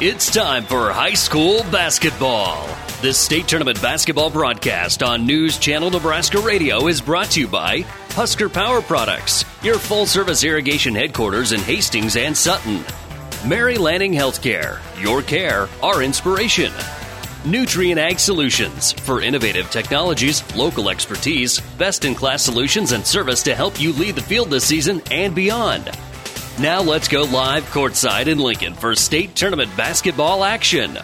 It's time for high school basketball. This state tournament basketball broadcast on News Channel Nebraska Radio is brought to you by Husker Power Products, your full service irrigation headquarters in Hastings and Sutton. Mary Lanning Healthcare, your care, our inspiration. Nutrien Ag Solutions for innovative technologies, local expertise, best in class solutions, and service to help you lead the field this season and beyond. Now let's go live courtside in Lincoln for state tournament basketball action.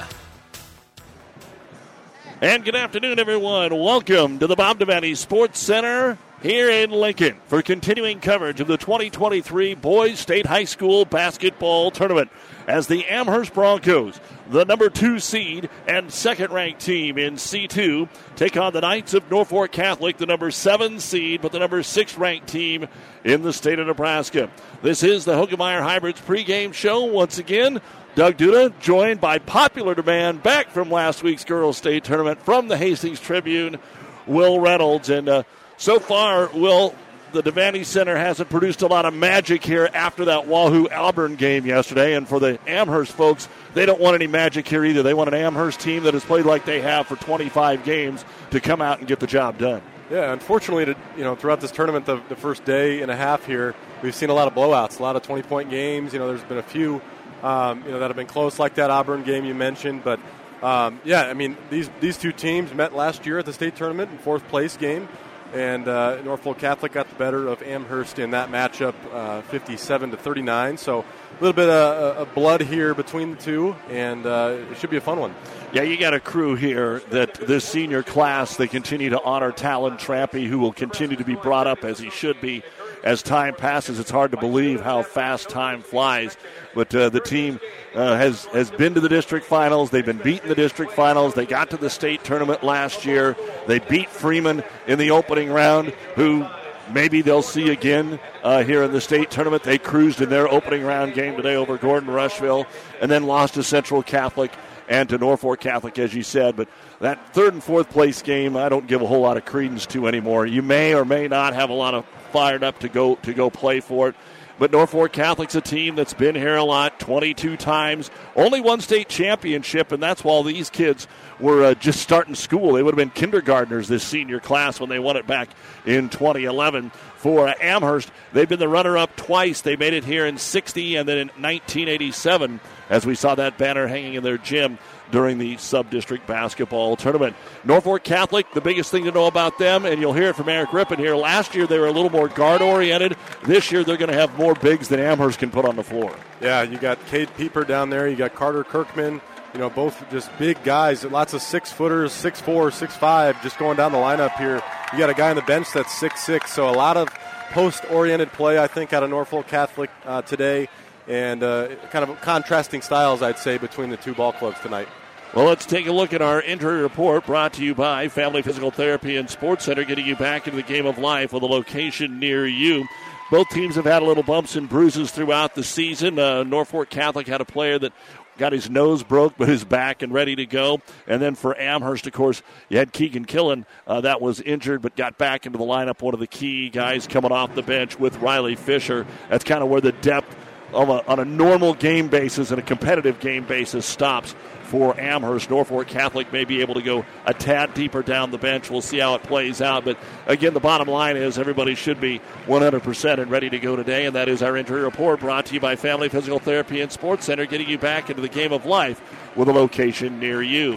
And good afternoon, everyone. Welcome to the Bob Devaney Sports Center here in Lincoln for continuing coverage of the 2023 Boys State High School Basketball Tournament as the Amherst Broncos, the number two seed and second ranked team in C2, take on the Knights of Norfolk Catholic, the number seven seed, but the number six ranked team in the state of Nebraska. This is the Hoegemeyer Hybrids pregame show. Once again, Doug Duda, joined by popular demand back from last week's Girls State Tournament from the Hastings Tribune, Will Reynolds. And uh, so far, Will, the Devaney Center hasn't produced a lot of magic here after that Wahoo Auburn game yesterday. And for the Amherst folks, they don't want any magic here either. They want an Amherst team that has played like they have for 25 games to come out and get the job done. Yeah, unfortunately, to, you know, throughout this tournament, the, the first day and a half here, we've seen a lot of blowouts, a lot of 20-point games. You know, there's been a few um, you know, that have been close, like that Auburn game you mentioned. But um, yeah, I mean, these these two teams met last year at the state tournament in fourth place game, and uh, Norfolk Catholic got the better of Amherst in that matchup, uh, 57 to 39. So a little bit of, of, blood here between the two, and uh, it should be a fun one. Yeah, you got a crew here that this senior class they continue to honor Talon Trampy, who will continue to be brought up as he should be as time passes. It's hard to believe how fast time flies. But uh, the team uh, has has been to the district finals. They've been beaten the district finals. They got to the state tournament last year. They beat Freeman in the opening round, who maybe they'll see again uh, here in the state tournament. They cruised in their opening round game today over Gordon Rushville, and then lost to Central Catholic and to Norfolk Catholic, as you said. But that third and fourth place game, I don't give a whole lot of credence to anymore. You may or may not have a lot of fired up to go to go play for it. But Norfolk Catholic's a team that's been here a lot, 22 times, only one state championship, and that's while these kids were uh, just starting school. They would have been kindergartners this senior class when they won it back in 2011. For uh, Amherst, they've been the runner up twice. They made it here in 60 and then in 1987, as we saw that banner hanging in their gym during the sub district basketball tournament. Norfolk Catholic, the biggest thing to know about them, and you'll hear it from Eric Rippon here. Last year they were a little more guard oriented. This year they're going to have more bigs than Amherst can put on the floor. Yeah, you got Cade Pieper down there. You got Carter Kirkman. You know, both just big guys. Lots of six footers, six four, six five, just going down the lineup here. You got a guy on the bench that's six six. So a lot of post oriented play, I think, out of Norfolk Catholic uh, today and uh, kind of contrasting styles, I'd say, between the two ball clubs tonight. Well, let's take a look at our injury report brought to you by Family Physical Therapy and Sports Center, getting you back into the game of life with a location near you. Both teams have had a little bumps and bruises throughout the season. Uh, Norfolk Catholic had a player that got his nose broke, but is back and ready to go. And then for Amherst, of course, you had Keegan Killen uh, that was injured, but got back into the lineup. One of the key guys coming off the bench with Riley Fisher. That's kind of where the depth of a, on a normal game basis and a competitive game basis stops for Amherst. Norfolk Catholic may be able to go a tad deeper down the bench. We'll see how it plays out. But again, the bottom line is everybody should be 100% and ready to go today. And that is our injury report brought to you by Family Physical Therapy and Sports Center, getting you back into the game of life with a location near you.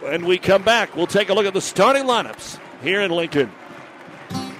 When we come back, we'll take a look at the starting lineups here in Lincoln.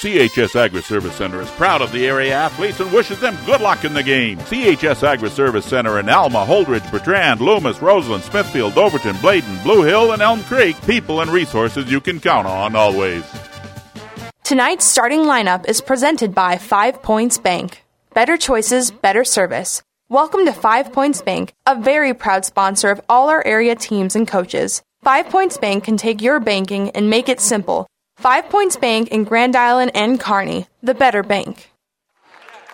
CHS Agri Service Center is proud of the area athletes and wishes them good luck in the game. CHS Agri Service Center in Alma, Holdrege, Bertrand, Loomis, Roseland, Smithfield, Overton, Bladen, Blue Hill, and Elm Creek. People and resources you can count on always. Tonight's starting lineup is presented by Five Points Bank. Better choices, better service. Welcome to Five Points Bank, a very proud sponsor of all our area teams and coaches. Five Points Bank can take your banking and make it simple. Five Points Bank in Grand Island and Kearney, the better bank.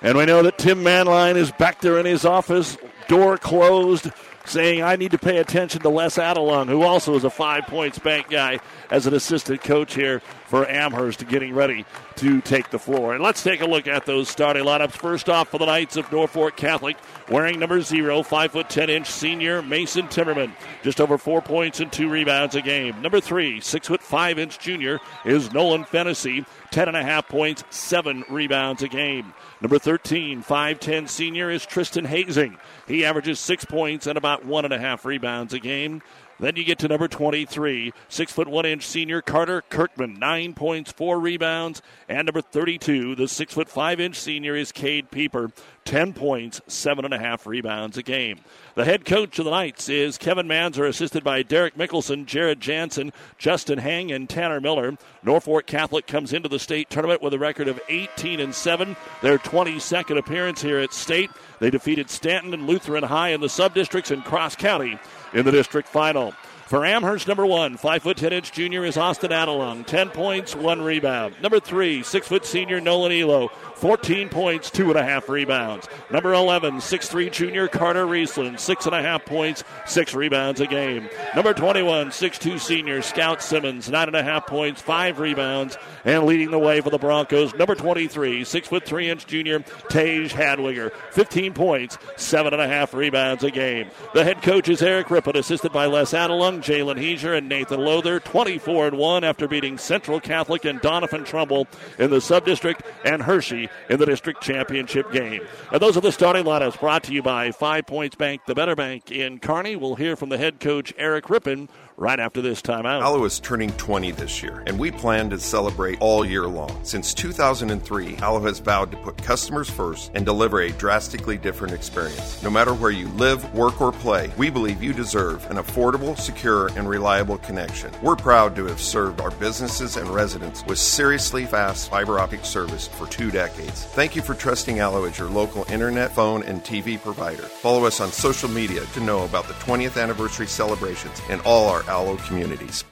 And we know that Tim Manline is back there in his office, door closed, saying, I need to pay attention to Les Adelung, who also is a five points bank guy as an assistant coach here for Amherst, getting ready to take the floor. And let's take a look at those starting lineups. First off, for the Knights of Norfolk Catholic, wearing number zero, five foot ten inch senior Mason Timmerman, just over four points and two rebounds a game. Number three, six foot five inch junior is Nolan Fennessy, ten and a half points, seven rebounds a game. Number 13, 5'10 senior is Tristan Hazing. He averages six points and about one and a half rebounds a game. Then you get to number 23, six foot one inch senior Carter Kirkman, nine points, four rebounds, and number 32, the six foot five inch senior is Cade Pieper, 10 points, seven and a half rebounds a game. The head coach of the Knights is Kevin Manzer, assisted by Derek Mickelson, Jared Jansen, Justin Hang, and Tanner Miller. Norfolk Catholic comes into the state tournament with a record of 18 and 7. Their 22nd appearance here at state. They defeated Stanton and Lutheran High in the subdistricts and Cross County in the district final. For Amherst, number one, five foot ten inch junior is Austin Adelung, ten points, one rebound. Number three, six foot senior Nolan Elo, 14 points, two and a half rebounds. Number 11, 6'3 junior Carter Riesland, six and a half points, six rebounds a game. Number 21, 6'2 senior Scout Simmons, nine and a half points, five rebounds, and leading the way for the Broncos. Number 23, six foot three inch junior Tage Hadwiger, 15 points, seven and a half rebounds a game. The head coach is Eric Rippon, assisted by Les Adelung, Jalen Heesier, and Nathan Lother, 24 and 1 after beating Central Catholic and Doniphan Trumbull in the subdistrict and Hershey in the district championship game. And those are the starting lineups brought to you by Five Points Bank, the better bank in Kearney. We'll hear from the head coach, Eric Rippon, right after this timeout. Allo is turning 20 this year, and we plan to celebrate all year long. Since 2003, Allo has vowed to put customers first and deliver a drastically different experience. No matter where you live, work, or play, we believe you deserve an affordable, secure, and reliable connection. We're proud to have served our businesses and residents with seriously fast fiber optic service for two decades. Thank you for trusting Allo as your local internet, phone, and TV provider. Follow us on social media to know about the 20th anniversary celebrations in all our Allo communities.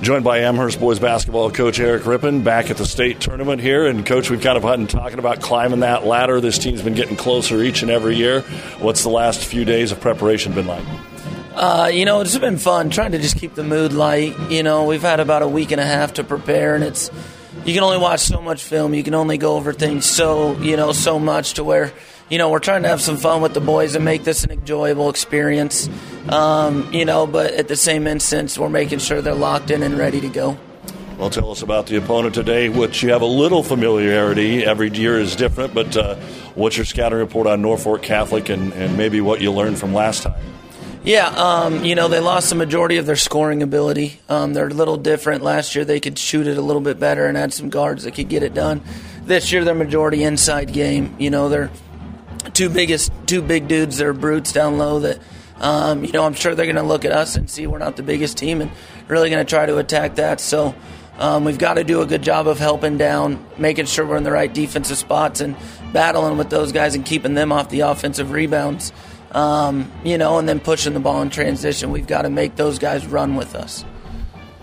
Joined by Amherst boys basketball coach Eric Rippon back at the state tournament here. And, coach, we've kind of been talking about climbing that ladder. This team's been getting closer each and every year. What's the last few days of preparation been like? Uh, you know, it's been fun trying to just keep the mood light. You know, we've had about a week and a half to prepare, and it's you can only watch so much film. You can only go over things so you know so much to where you know we're trying to have some fun with the boys and make this an enjoyable experience. Um, you know, but at the same instance, we're making sure they're locked in and ready to go. Well, tell us about the opponent today, which you have a little familiarity. Every year is different, but uh, what's your scouting report on Norfolk Catholic and, and maybe what you learned from last time? Yeah, um, you know, they lost the majority of their scoring ability. Um, they're a little different. Last year, they could shoot it a little bit better and had some guards that could get it done. This year, they're majority inside game. You know, they're two biggest, two big dudes. They're brutes down low that, um, you know, I'm sure they're going to look at us and see we're not the biggest team and really going to try to attack that. So um, we've got to do a good job of helping down, making sure we're in the right defensive spots and battling with those guys and keeping them off the offensive rebounds um, you know, and then pushing the ball in transition. We've got to make those guys run with us.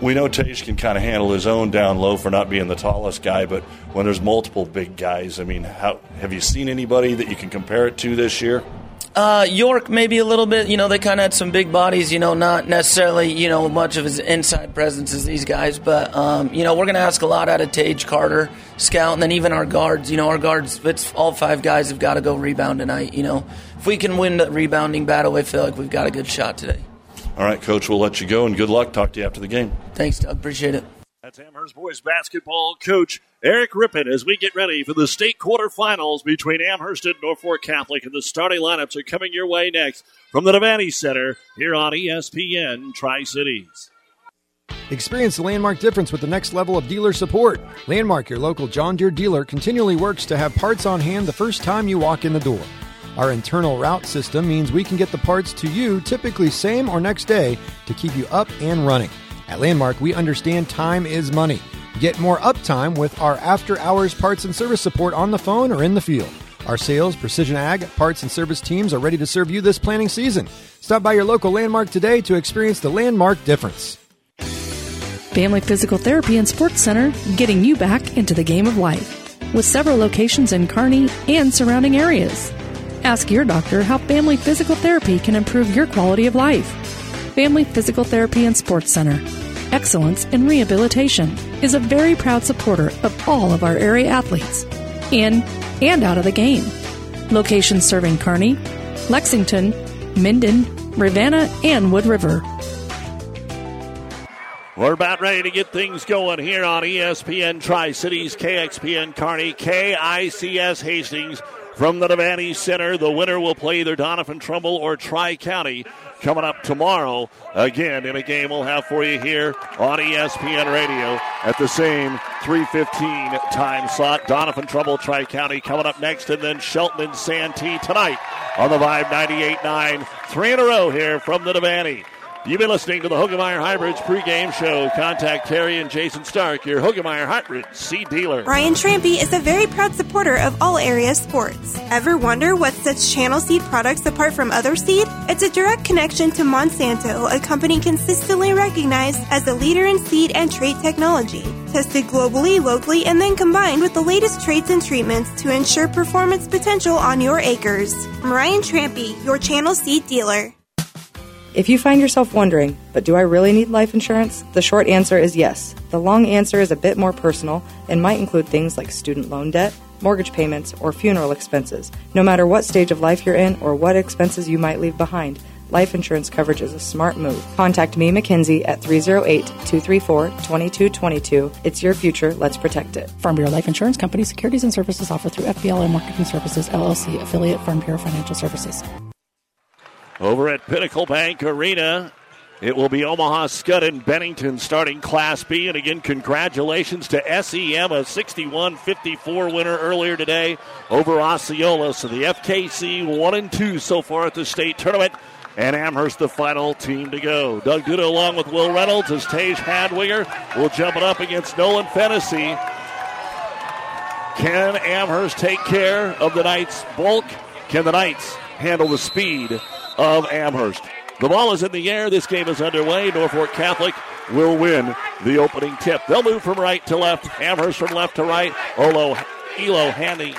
We know Tage can kind of handle his own down low for not being the tallest guy, but when there's multiple big guys, I mean, how, have you seen anybody that you can compare it to this year? Uh, York, maybe a little bit. You know, they kind of had some big bodies. You know, not necessarily you know much of his inside presence as these guys, but um, you know we're going to ask a lot out of Tage Carter, Scout, and then even our guards. You know, our guards. It's all five guys have got to go rebound tonight. You know, if we can win the rebounding battle, I feel like we've got a good shot today. All right, coach. We'll let you go and good luck. Talk to you after the game. Thanks, Doug. Appreciate it. That's Amherst boys basketball coach Eric Rippon as we get ready for the state quarterfinals between Amherst and Norfolk Catholic. And the starting lineups are coming your way next from the Devaney Center here on ESPN Tri Cities. Experience the Landmark difference with the next level of dealer support. Landmark, your local John Deere dealer, continually works to have parts on hand the first time you walk in the door. Our internal route system means we can get the parts to you typically same or next day to keep you up and running. At Landmark, we understand time is money. Get more uptime with our after hours parts and service support on the phone or in the field. Our sales, precision ag, parts, and service teams are ready to serve you this planting season. Stop by your local Landmark today to experience the Landmark difference. Family Physical Therapy and Sports Center, getting you back into the game of life. With several locations in Kearney and surrounding areas. Ask your doctor how family physical therapy can improve your quality of life. Family Physical Therapy and Sports Center. Excellence in Rehabilitation is a very proud supporter of all of our area athletes, in and out of the game. Locations serving Kearney, Lexington, Minden, Ravenna, and Wood River. We're about ready to get things going here on ESPN Tri Cities, KXPN Kearney, KICS Hastings from the Devaney Center. The winner will play either Doniphan Trumbull or Tri County coming up tomorrow. Again, in a game we'll have for you here on ESPN Radio at the same 315 time slot. Doniphan Trumbull, Tri County coming up next, and then Shelton and Santee tonight on the Vibe 98.9. Three in a row here from the Devaney. You've been listening to the Hoegemeyer Hybrids pregame show. Contact Terry and Jason Stark, your Hoegemeyer Hybrid seed dealer. Ryan Trampy is a very proud supporter of all area sports. Ever wonder what sets Channel Seed products apart from other seed? It's a direct connection to Monsanto, a company consistently recognized as a leader in seed and trait technology. Tested globally, locally, and then combined with the latest traits and treatments to ensure performance potential on your acres. Ryan Trampy, your Channel Seed dealer. If you find yourself wondering, but do I really need life insurance? The short answer is yes. The long answer is a bit more personal and might include things like student loan debt, mortgage payments, or funeral expenses. No matter what stage of life you're in or what expenses you might leave behind, life insurance coverage is a smart move. Contact me, Mackenzie, at 308 234 2222. It's your future. Let's protect it. Farm Bureau Life Insurance Company securities and services offered through FBLM Marketing Services, LLC, affiliate Farm Bureau Financial Services. Over at Pinnacle Bank Arena, it will be Omaha Skutt and Bennington starting Class B. And again, congratulations to SEM, a 61 54 winner earlier today over Osceola. So the FKC 1 and 2 so far at the state tournament. And Amherst, the final team to go. Doug Duda along with Will Reynolds as Tage Hadwiger will jump it up against Nolan Fennessy. Can Amherst take care of the Knights' bulk? Can the Knights handle the speed of Amherst? The ball is in the air. This game is underway. Norfolk Catholic will win the opening tip. They'll move from right to left. Amherst from left to right. Olo, Elo handing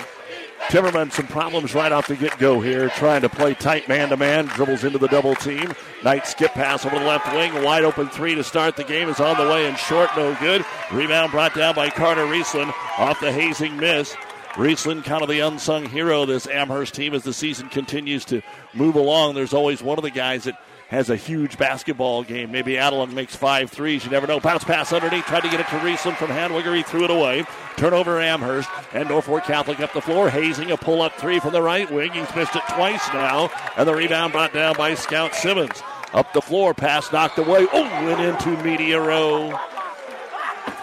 Timmerman some problems right off the get go here, trying to play tight man to man. Dribbles into the double team. Knight skip pass over the left wing. Wide open three to start the game is on the way and short, no good. Rebound brought down by Carter Riesland off the hazing miss. Riesland, kind of the unsung hero of this Amherst team as the season continues to move along. There's always one of the guys that has a huge basketball game. Maybe Adelung makes five threes. You never know. Bounce pass underneath. Tried to get it to Riesland from Hadwiger. He threw it away. Turnover Amherst. And Norfolk Catholic up the floor. Hazing a pull up three from the right wing. He's missed it twice now. And the rebound brought down by Scout Simmons. Up the floor. Pass knocked away. Oh, went into media row.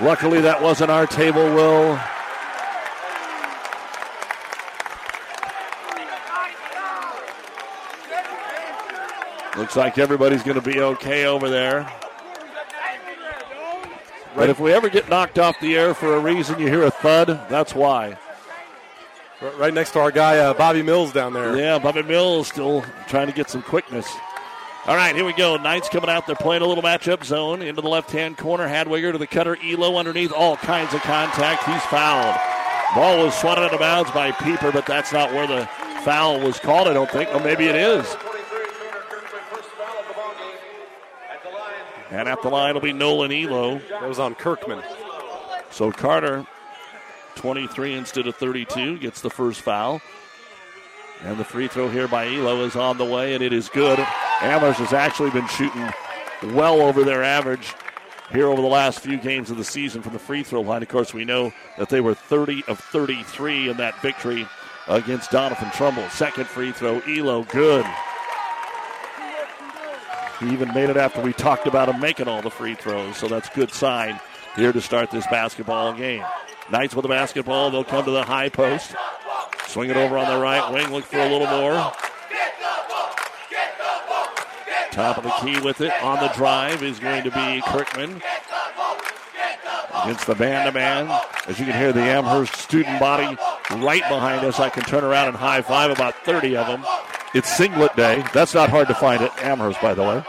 Luckily, that wasn't our table, Will. Looks like everybody's going to be okay over there. But if we ever get knocked off the air for a reason, you hear a thud, that's why. Right next to our guy, uh, Bobby Mills down there. Yeah, Bobby Mills still trying to get some quickness. All right, here we go. Knights coming out. They're playing a little matchup zone into the left hand corner. Hadwiger to the cutter. Elo underneath. All kinds of contact. He's fouled. Ball was swatted out of bounds by Pieper, but that's not where the foul was called, I don't think. Or maybe it is. And at the line will be Nolan Elo. That was on Kirkman. So Carter, 23 instead of 32, gets the first foul. And the free throw here by Elo is on the way, and it is good. Amherst has actually been shooting well over their average here over the last few games of the season from the free throw line. Of course, we know that they were 30 of 33 in that victory against Doniphan Trumbull. Second free throw, Elo, good. He even made it after we talked about him making all the free throws, so that's good sign here to start this basketball game. Knights with the basketball, they'll come to the high post. Swing it over on the right wing, look for a little more. Top of the key with it on the drive is going to be Kirkman against the man to man. As you can hear, the Amherst student body right behind us. I can turn around and high five about 30 of them. It's singlet day. That's not hard to find at Amherst, by the way.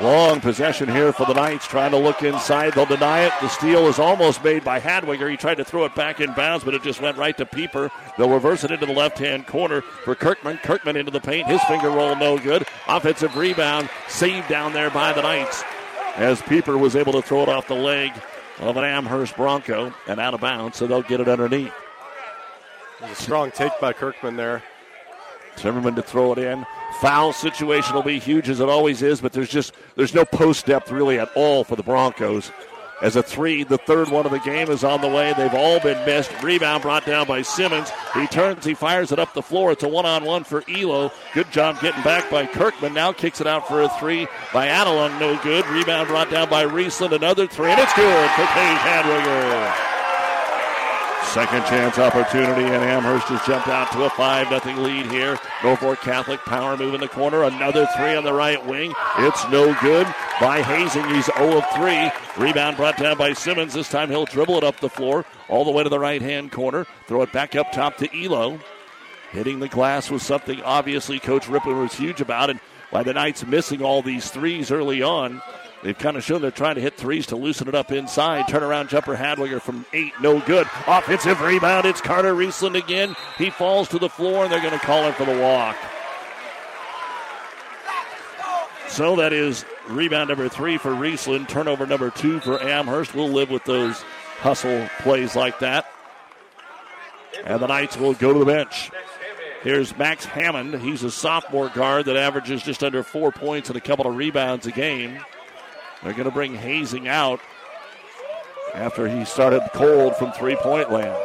Long possession here for the Knights, trying to look inside. They'll deny it. The steal is almost made by Hadwiger. He tried to throw it back in bounds, but it just went right to Pieper. They'll reverse it into the left hand corner for Kirkman. Kirkman into the paint. His finger roll no good. Offensive rebound saved down there by the Knights as Pieper was able to throw it off the leg of an Amherst Bronco and out of bounds, so they'll get it underneath. There's a strong take by Kirkman there. Timmerman to throw it in. Foul situation will be huge as it always is, but there's just there's no post depth really at all for the Broncos. As a three, the third one of the game is on the way. They've all been missed. Rebound brought down by Simmons. He turns, he fires it up the floor. It's a one on one for Elo. Good job getting back by Kirkman. Now kicks it out for a three by Adelung. No good. Rebound brought down by Riesland. Another three, and it's good for Tage Hadwiger. Second chance opportunity, and Amherst has jumped out to a 5 0 lead here. Norfolk Catholic power move in the corner. Another three on the right wing. It's no good by Hazing. He's 0 of 3. Rebound brought down by Simmons. This time he'll dribble it up the floor, all the way to the right hand corner. Throw it back up top to Elo. Hitting the glass was something obviously Coach Rippon was huge about, and why the Knights missing all these threes early on, They've kind of shown they're trying to hit threes to loosen it up inside. Turnaround jumper Hadwiger from eight, no good. Offensive rebound. It's Carter Riesland again. He falls to the floor, and they're going to call him for the walk. So that is rebound number three for Riesland. Turnover number two for Amherst. We'll live with those hustle plays like that. And the Knights will go to the bench. Here's Max Hammond. He's a sophomore guard that averages just under four points and a couple of rebounds a game. They're going to bring Hazing out after he started cold from three point land.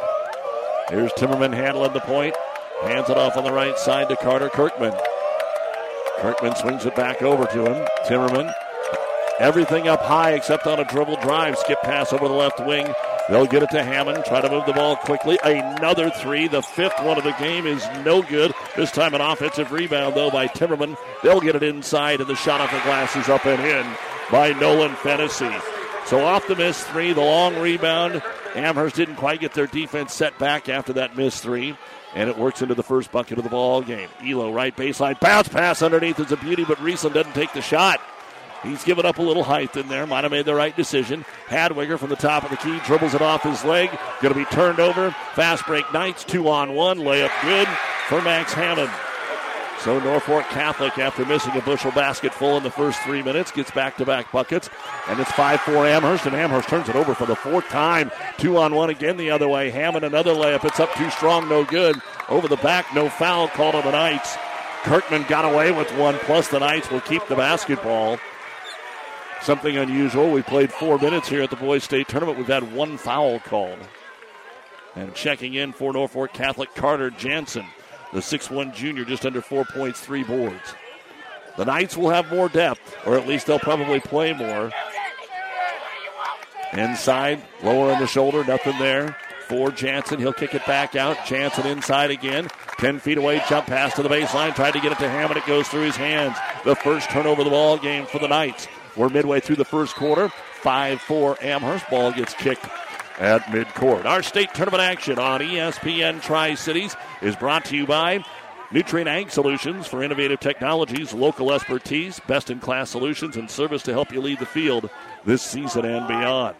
Here's Timmerman handling the point. Hands it off on the right side to Carter Kirkman. Kirkman swings it back over to him. Timmerman. Everything up high except on a dribble drive. Skip pass over the left wing. They'll get it to Hammond. Try to move the ball quickly. Another three. The fifth one of the game is no good. This time an offensive rebound, though, by Timmerman. They'll get it inside, and the shot off the glass is up and in by Nolan Fennessy. So off the miss three, the long rebound. Amherst didn't quite get their defense set back after that miss three. And it works into the first bucket of the ball game. Elo right baseline. Bounce pass underneath is a beauty, but Riesland doesn't take the shot. He's given up a little height in there. Might have made the right decision. Hadwiger from the top of the key dribbles it off his leg. Going to be turned over. Fast break Knights. Two on one. Layup good for Max Hammond. So Norfolk Catholic, after missing a bushel basket full in the first three minutes, gets back-to-back buckets, and it's 5-4 Amherst, and Amherst turns it over for the fourth time. Two on one again the other way. Hammond another layup. It's up too strong, no good. Over the back, no foul called on the Knights. Kirkman got away with one, plus the Knights will keep the basketball. Something unusual. We played four minutes here at the Boys State Tournament. We've had one foul called. And checking in for Norfolk Catholic, Carter Jansen. The 6'1 junior, just under four points, three boards. The Knights will have more depth, or at least they'll probably play more. Inside, lower on the shoulder, nothing there for Jansen. He'll kick it back out. Jansen inside again. 10 feet away, jump pass to the baseline. Tried to get it to Hammond. It goes through his hands. The first turnover of the ball game for the Knights. We're midway through the first quarter. 5 4 Amherst. Ball gets kicked at midcourt. Our state tournament action on ESPN Tri Cities is brought to you by Nutrien Ag Solutions for innovative technologies, local expertise, best in class solutions, and service to help you lead the field this season and beyond.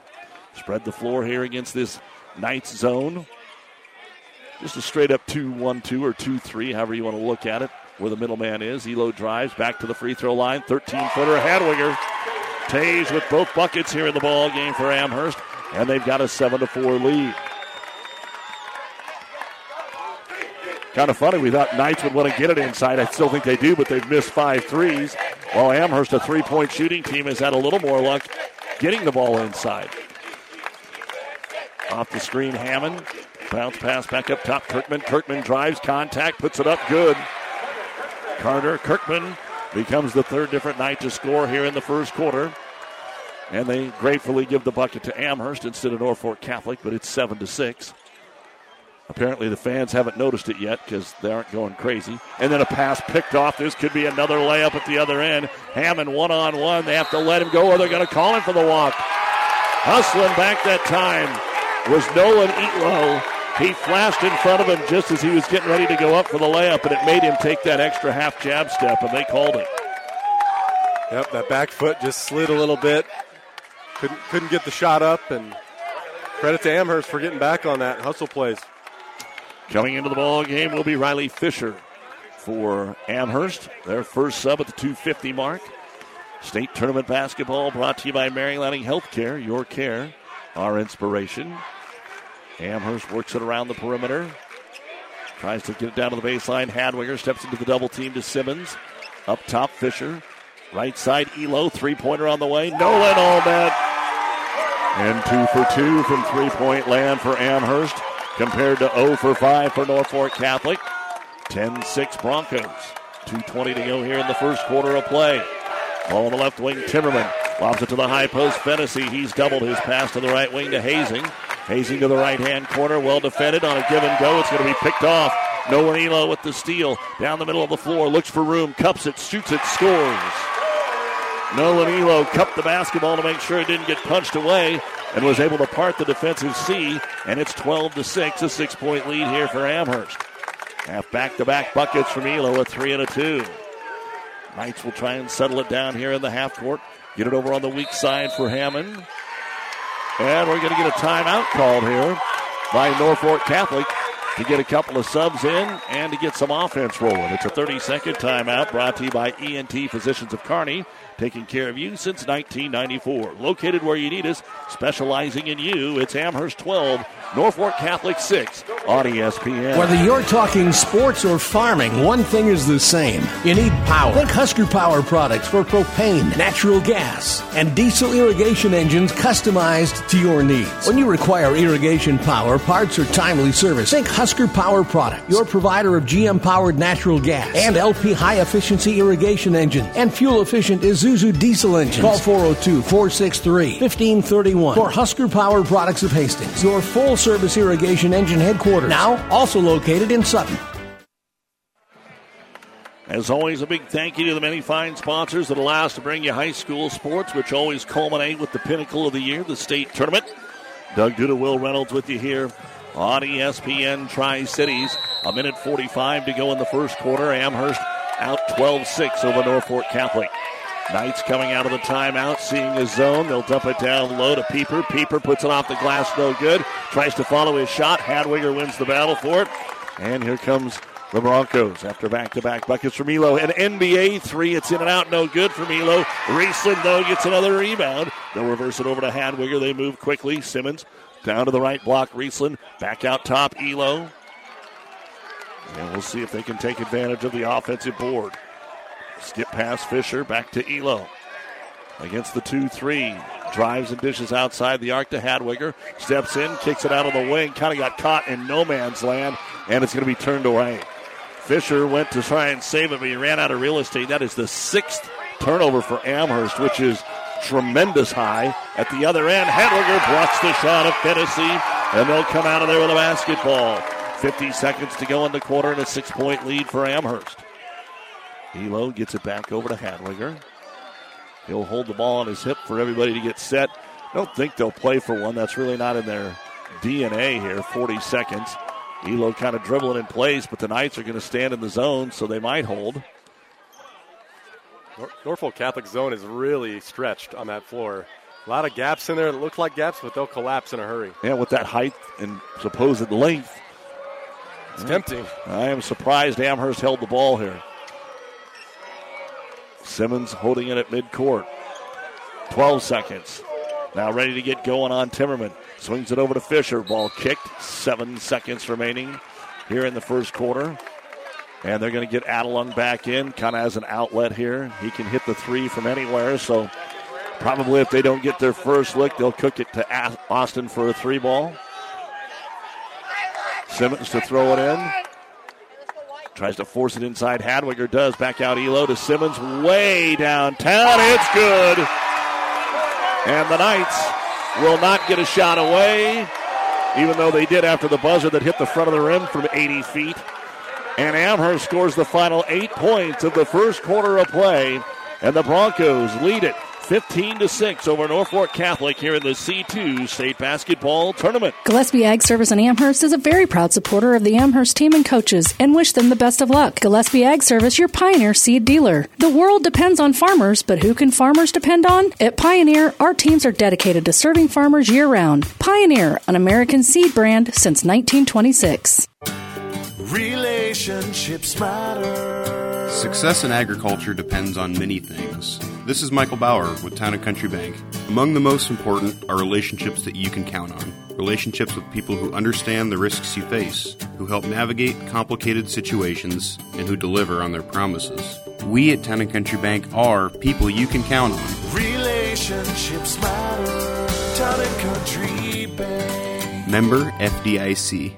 Spread the floor here against this Knights zone. Just a straight up 2 1 2 or 2 3, however you want to look at it, where the middleman is. Elo drives back to the free throw line. 13 footer Hadwiger. Tays with both buckets here in the ball game for Amherst and they've got a 7 to 4 lead. Kind of funny. We thought Knights would want to get it inside. I still think they do, but they've missed five threes. While Amherst, a three point shooting team, has had a little more luck getting the ball inside. Off the screen, Hammond. Bounce pass back up top. Kirkman. Kirkman drives, contact, puts it up good. Carter Kirkman becomes the third different Knight to score here in the first quarter. And they gratefully give the bucket to Amherst instead of Norfolk Catholic, but it's 7 to 6. Apparently, the fans haven't noticed it yet because they aren't going crazy. And then a pass picked off. This could be another layup at the other end. Hammond one on one. They have to let him go or they're going to call him for the walk. Hustling back that time was Nolan Elo. He flashed in front of him just as he was getting ready to go up for the layup, and it made him take that extra half jab step, and they called it. Yep, that back foot just slid a little bit. Couldn't couldn't get the shot up, and credit to Amherst for getting back on that hustle plays. Coming into the ball game will be Riley Fisher for Amherst. Their first sub at the 250 mark. State tournament basketball brought to you by Mary Lanning Healthcare. Your care, our inspiration. Amherst works it around the perimeter. Tries to get it down to the baseline. Hadwiger steps into the double team to Simmons. Up top, Fisher. Right side, Elo. Three pointer on the way. Nolan all net. And two for two from three point land for Amherst, compared to 0 for 5 for Norfolk Catholic. 10 6 Broncos. 2.20 to go here in the first quarter of play. Ball on the left wing, Timmerman. Lobs it to the high post, Fennessy. He's doubled his pass to the right wing to Hazing. Hazing to the right hand corner, well defended on a give and go. It's going to be picked off. Nolan Elo with the steal. Down the middle of the floor, looks for room, cups it, shoots it, scores. Nolan Elo cupped the basketball to make sure it didn't get punched away and was able to part the defensive C, and it's 12 to 6, a six point lead here for Amherst. Half back to back buckets from Elo, a three and a two. Knights will try and settle it down here in the half court. Get it over on the weak side for Hammond. And we're going to get a timeout called here by Norfolk Catholic to get a couple of subs in and to get some offense rolling. It's a 30 second timeout brought to you by ENT Physicians of Kearney taking care of you since 1994. Located where you need us, specializing in you, it's Amherst 12, Norfolk Catholic 6 on ESPN. Whether you're talking sports or farming, one thing is the same. You need power. Think Husker Power products for propane, natural gas, and diesel irrigation engines customized to your needs. When you require irrigation power, parts, or timely service, think Husker Power products, your provider of GM powered natural gas and LP high efficiency irrigation engines and fuel efficient Isuzu diesel engines. Call 402 463 1531 for Husker Power products of Hastings, your full service irrigation engine headquarters. Now, also located in Sutton. As always, a big thank you to the many fine sponsors that allow us to bring you high school sports, which always culminate with the pinnacle of the year, the state tournament. Doug Duda, Will Reynolds with you here on ESPN Tri Cities. A minute 45 to go in the first quarter. Amherst out 12 6 over Norfolk Catholic. Knights coming out of the timeout, seeing a zone. They'll dump it down low to Pieper. Pieper puts it off the glass, no good. Tries to follow his shot. Hadwiger wins the battle for it. And here comes the Broncos after back to back buckets from Elo. An NBA three. It's in and out, no good from Elo. Riesland, though, gets another rebound. They'll reverse it over to Hadwiger. They move quickly. Simmons down to the right block. Riesland back out top. Elo. And we'll see if they can take advantage of the offensive board. Skip past Fisher, back to Elo. Against the 2 3. Drives and dishes outside the arc to Hadwiger. Steps in, kicks it out on the wing. Kind of got caught in no man's land, and it's going to be turned away. Fisher went to try and save it, but he ran out of real estate. That is the sixth turnover for Amherst, which is tremendous high. At the other end, Hadwiger blocks the shot of Fennessy, and they'll come out of there with a basketball. 50 seconds to go in the quarter, and a six point lead for Amherst. Elo gets it back over to Hadwiger. He'll hold the ball on his hip for everybody to get set. Don't think they'll play for one. That's really not in their DNA here. 40 seconds. Elo kind of dribbling in place, but the Knights are going to stand in the zone, so they might hold. Nor- Norfolk Catholic zone is really stretched on that floor. A lot of gaps in there that look like gaps, but they'll collapse in a hurry. Yeah, with that height and supposed length. It's tempting. I am surprised Amherst held the ball here. Simmons holding it at midcourt. 12 seconds. Now ready to get going on Timmerman. Swings it over to Fisher. Ball kicked. Seven seconds remaining here in the first quarter. And they're going to get Adelung back in, kind of as an outlet here. He can hit the three from anywhere. So probably if they don't get their first lick, they'll cook it to Austin for a three ball. Simmons to throw it in. Tries to force it inside. Hadwiger does. Back out Elo to Simmons. Way downtown. It's good. And the Knights will not get a shot away, even though they did after the buzzer that hit the front of the rim from 80 feet. And Amherst scores the final eight points of the first quarter of play. And the Broncos lead it 15 to 6 over Norfolk Catholic here in the C2 state basketball tournament. Gillespie Ag Service in Amherst is a very proud supporter of the Amherst team and coaches and wish them the best of luck. Gillespie Ag Service, your Pioneer seed dealer. The world depends on farmers, but who can farmers depend on? At Pioneer, our teams are dedicated to serving farmers year round. Pioneer, an American seed brand since 1926. Relationships matter. Success in agriculture depends on many things. This is Michael Bauer with Town and Country Bank. Among the most important are relationships that you can count on. Relationships with people who understand the risks you face, who help navigate complicated situations, and who deliver on their promises. We at Town and Country Bank are people you can count on. Relationships matter. Town and Country Bank. Member FDIC.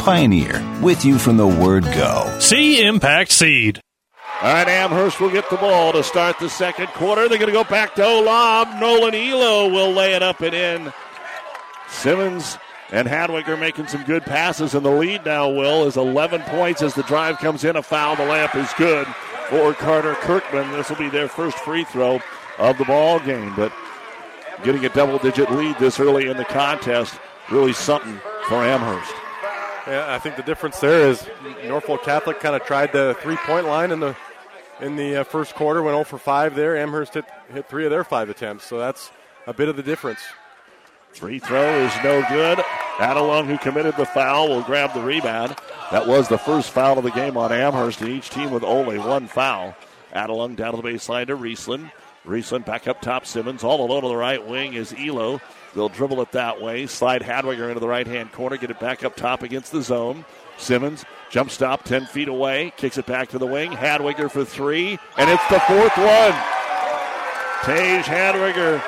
Pioneer, with you from the word go. See Impact Seed. All right, Amherst will get the ball to start the second quarter. They're going to go back to Olam. Nolan Elo will lay it up and in. Simmons and Hadwick are making some good passes, and the lead now, Will, is 11 points as the drive comes in. A foul, the layup is good for Carter Kirkman. This will be their first free throw of the ball game, but getting a double digit lead this early in the contest, really something for Amherst. Yeah, I think the difference there is Norfolk Catholic kind of tried the three point line in the in the uh, first quarter, went 0 for 5 there. Amherst hit, hit three of their five attempts, so that's a bit of the difference. Free throw is no good. Adelung, who committed the foul, will grab the rebound. That was the first foul of the game on Amherst, and each team with only one foul. Adelung down to the baseline to Riesland. Riesland back up top. Simmons all alone on the right wing is Elo. They'll dribble it that way. Slide Hadwiger into the right hand corner. Get it back up top against the zone. Simmons jump stop 10 feet away. Kicks it back to the wing. Hadwiger for three. And it's the fourth one. Tage Hadwiger.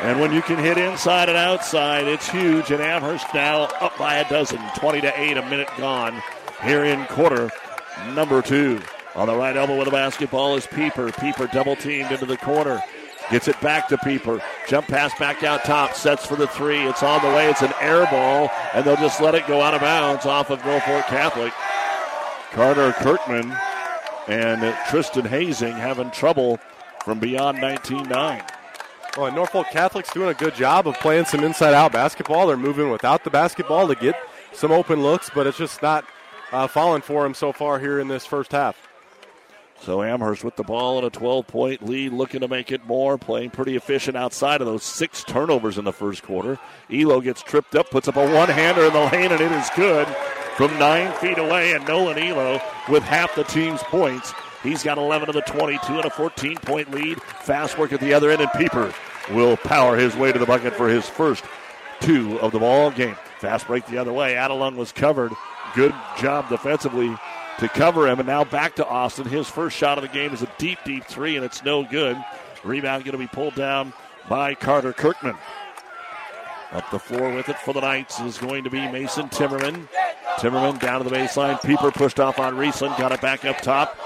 And when you can hit inside and outside, it's huge. And Amherst now up by a dozen. 20 to 8, a minute gone here in quarter number two. On the right elbow with the basketball is Pieper. Pieper double teamed into the corner. Gets it back to Pieper. Jump pass back out top. Sets for the three. It's on the way. It's an air ball, and they'll just let it go out of bounds off of Norfolk Catholic. Carter Kirkman and Tristan Hazing having trouble from beyond 19 9. Well, Norfolk Catholic's doing a good job of playing some inside out basketball. They're moving without the basketball to get some open looks, but it's just not uh, falling for them so far here in this first half. So Amherst with the ball and a 12 point lead, looking to make it more, playing pretty efficient outside of those six turnovers in the first quarter. Elo gets tripped up, puts up a one hander in the lane, and it is good from nine feet away. And Nolan Elo with half the team's points. He's got 11 of the 22 and a 14 point lead. Fast work at the other end, and Pieper will power his way to the bucket for his first two of the ball game. Fast break the other way. Adelung was covered. Good job defensively to cover him. And now back to Austin. His first shot of the game is a deep, deep three, and it's no good. Rebound going to be pulled down by Carter Kirkman. Up the floor with it for the Knights is going to be Mason Timmerman. Timmerman down to the baseline. Pieper pushed off on Riesland. Got it back up top.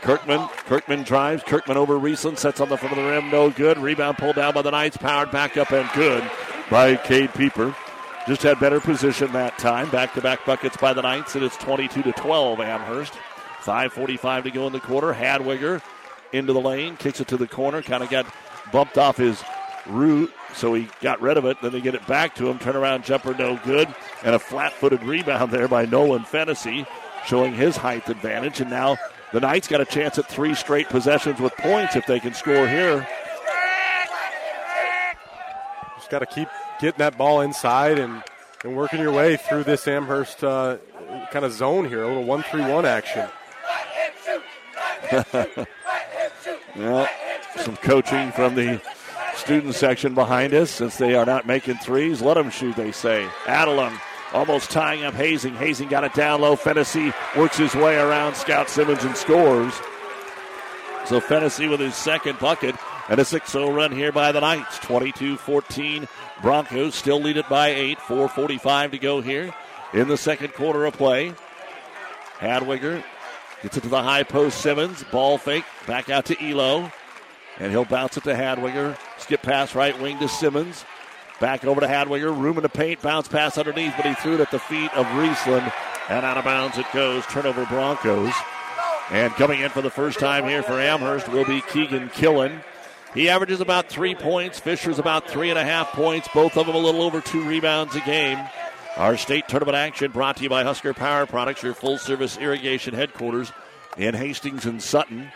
Kirkman. Kirkman drives. Kirkman over Riesland. Sets on the front of the rim. No good. Rebound pulled down by the Knights. Powered back up and good by Cade Pieper. Just had better position that time. Back to back buckets by the Knights, and it's 22 to 12, Amherst. 5.45 to go in the quarter. Hadwiger into the lane, kicks it to the corner, kind of got bumped off his route, so he got rid of it. Then they get it back to him. Turnaround jumper, no good. And a flat footed rebound there by Nolan Fennessy, showing his height advantage. And now the Knights got a chance at three straight possessions with points if they can score here. Just got to keep getting that ball inside and, and working your way through this Amherst uh, kind of zone here, a little one-three-one action. well, some coaching from the student section behind us since they are not making threes. Let them shoot, they say. Adelung almost tying up Hazing. Hazing got it down low. Fennessy works his way around Scout Simmons and scores. So Fennessy with his second bucket. And a 6 0 run here by the Knights. 22 14. Broncos still lead it by 8. 4.45 to go here in the second quarter of play. Hadwiger gets it to the high post. Simmons. Ball fake. Back out to Elo. And he'll bounce it to Hadwiger. Skip pass right wing to Simmons. Back over to Hadwiger. Room in the paint. Bounce pass underneath, but he threw it at the feet of Riesland. And out of bounds it goes. Turnover Broncos. And coming in for the first time here for Amherst will be Keegan Killen. He averages about three points. Fisher's about three and a half points. Both of them a little over two rebounds a game. Our state tournament action brought to you by Husker Power Products, your full service irrigation headquarters in Hastings and Sutton.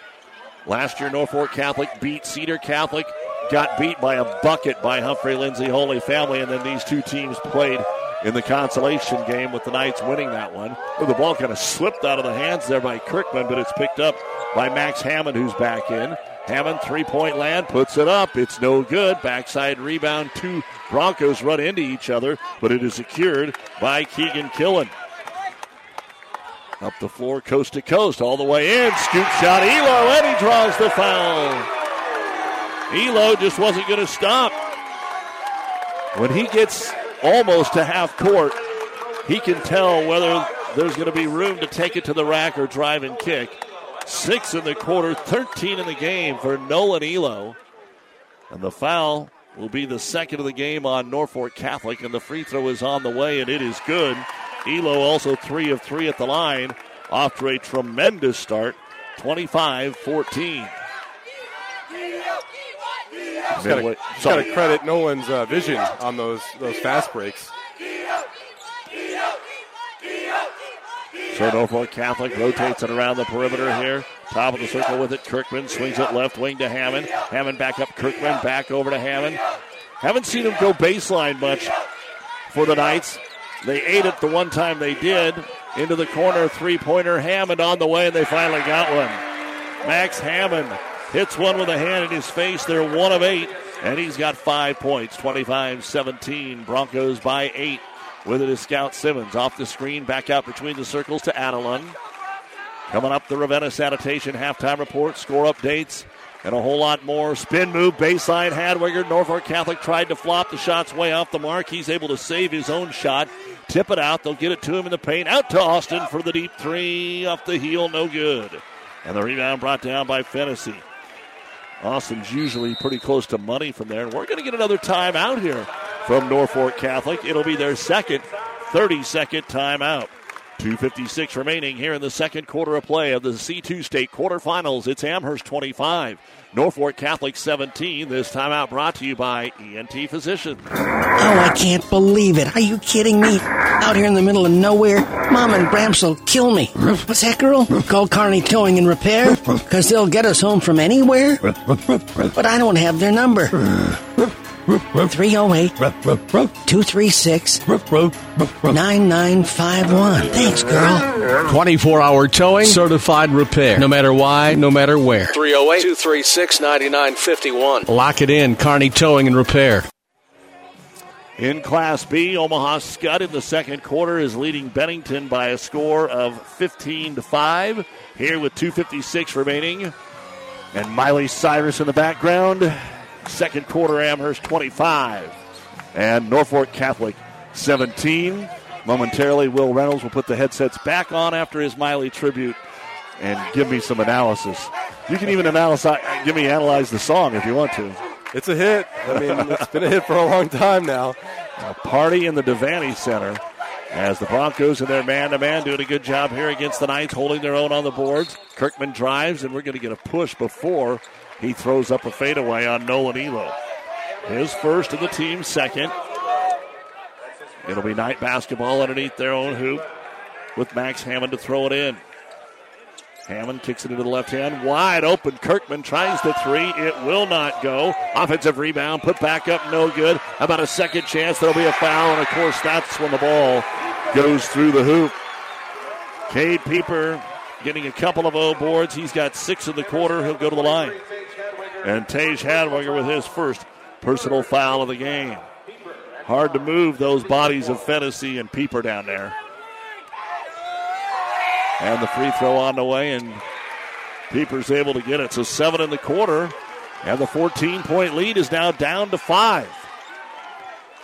Last year, Norfolk Catholic beat Cedar Catholic, got beat by a bucket by Humphrey Lindsay Holy Family, and then these two teams played in the consolation game with the Knights winning that one. the ball kind of slipped out of the hands there by Kirkman, but it's picked up by Max Hammond, who's back in. Hammond, three point land, puts it up. It's no good. Backside rebound. Two Broncos run into each other, but it is secured by Keegan Killen. Up the floor, coast to coast, all the way in. Scoop shot, Elo, and he draws the foul. Elo just wasn't going to stop. When he gets almost to half court, he can tell whether there's going to be room to take it to the rack or drive and kick. Six in the quarter, 13 in the game for Nolan Elo. And the foul will be the second of the game on Norfolk Catholic, and the free throw is on the way, and it is good. Elo also three of three at the line, off to a tremendous start, 25 14. Just got to credit Nolan's uh, vision on those those fast breaks. So Norfolk Catholic rotates it around the perimeter here. Top of the circle with it. Kirkman swings it left wing to Hammond. Hammond back up. Kirkman back over to Hammond. Haven't seen him go baseline much for the Knights. They ate it the one time they did. Into the corner, three pointer. Hammond on the way, and they finally got one. Max Hammond hits one with a hand in his face. They're one of eight, and he's got five points 25 17. Broncos by eight. With it is Scout Simmons off the screen, back out between the circles to Adelung. Coming up, the Ravenna Sanitation halftime report, score updates, and a whole lot more. Spin move, baseline, Hadwiger. Norfolk Catholic tried to flop. The shot's way off the mark. He's able to save his own shot. Tip it out. They'll get it to him in the paint. Out to Austin for the deep three. Off the heel, no good. And the rebound brought down by Fennessy. Austin's usually pretty close to money from there. And we're going to get another timeout here from Norfolk Catholic. It'll be their second 30 second timeout. 256 remaining here in the second quarter of play of the C2 state quarterfinals. It's Amherst 25, Norfolk Catholic 17. This timeout brought to you by ENT Physicians. Oh, I can't believe it. Are you kidding me? Out here in the middle of nowhere, Mom and Gramps will kill me. What's that, girl? Call Carney Towing and Repair? Because they'll get us home from anywhere? But I don't have their number. 308 236 9951. Thanks, girl. 24 hour towing, certified repair. No matter why, no matter where. 308 236 9951. Lock it in, Carney Towing and Repair. In Class B, Omaha Skutt in the second quarter is leading Bennington by a score of 15 to 5. Here with 256 remaining. And Miley Cyrus in the background. Second quarter, Amherst 25. And Norfolk Catholic 17. Momentarily, Will Reynolds will put the headsets back on after his Miley tribute and give me some analysis. You can even analyze, uh, give me analyze the song if you want to. It's a hit. I mean, it's been a hit for a long time now. A party in the Devaney Center as the Broncos and their man to man doing a good job here against the Knights, holding their own on the boards. Kirkman drives, and we're going to get a push before he throws up a fadeaway on Nolan Elo. His first and the team's second. It'll be night basketball underneath their own hoop with Max Hammond to throw it in. Hammond kicks it into the left hand. Wide open. Kirkman tries the three. It will not go. Offensive rebound. Put back up. No good. About a second chance? There'll be a foul. And of course, that's when the ball goes through the hoop. Cade Pieper getting a couple of O boards. He's got six in the quarter. He'll go to the line. And Tage Hadwiger with his first personal foul of the game. Hard to move those bodies of Fennessy and Pieper down there. And the free throw on the way, and Pieper's able to get it. So seven in the quarter. And the 14 point lead is now down to five.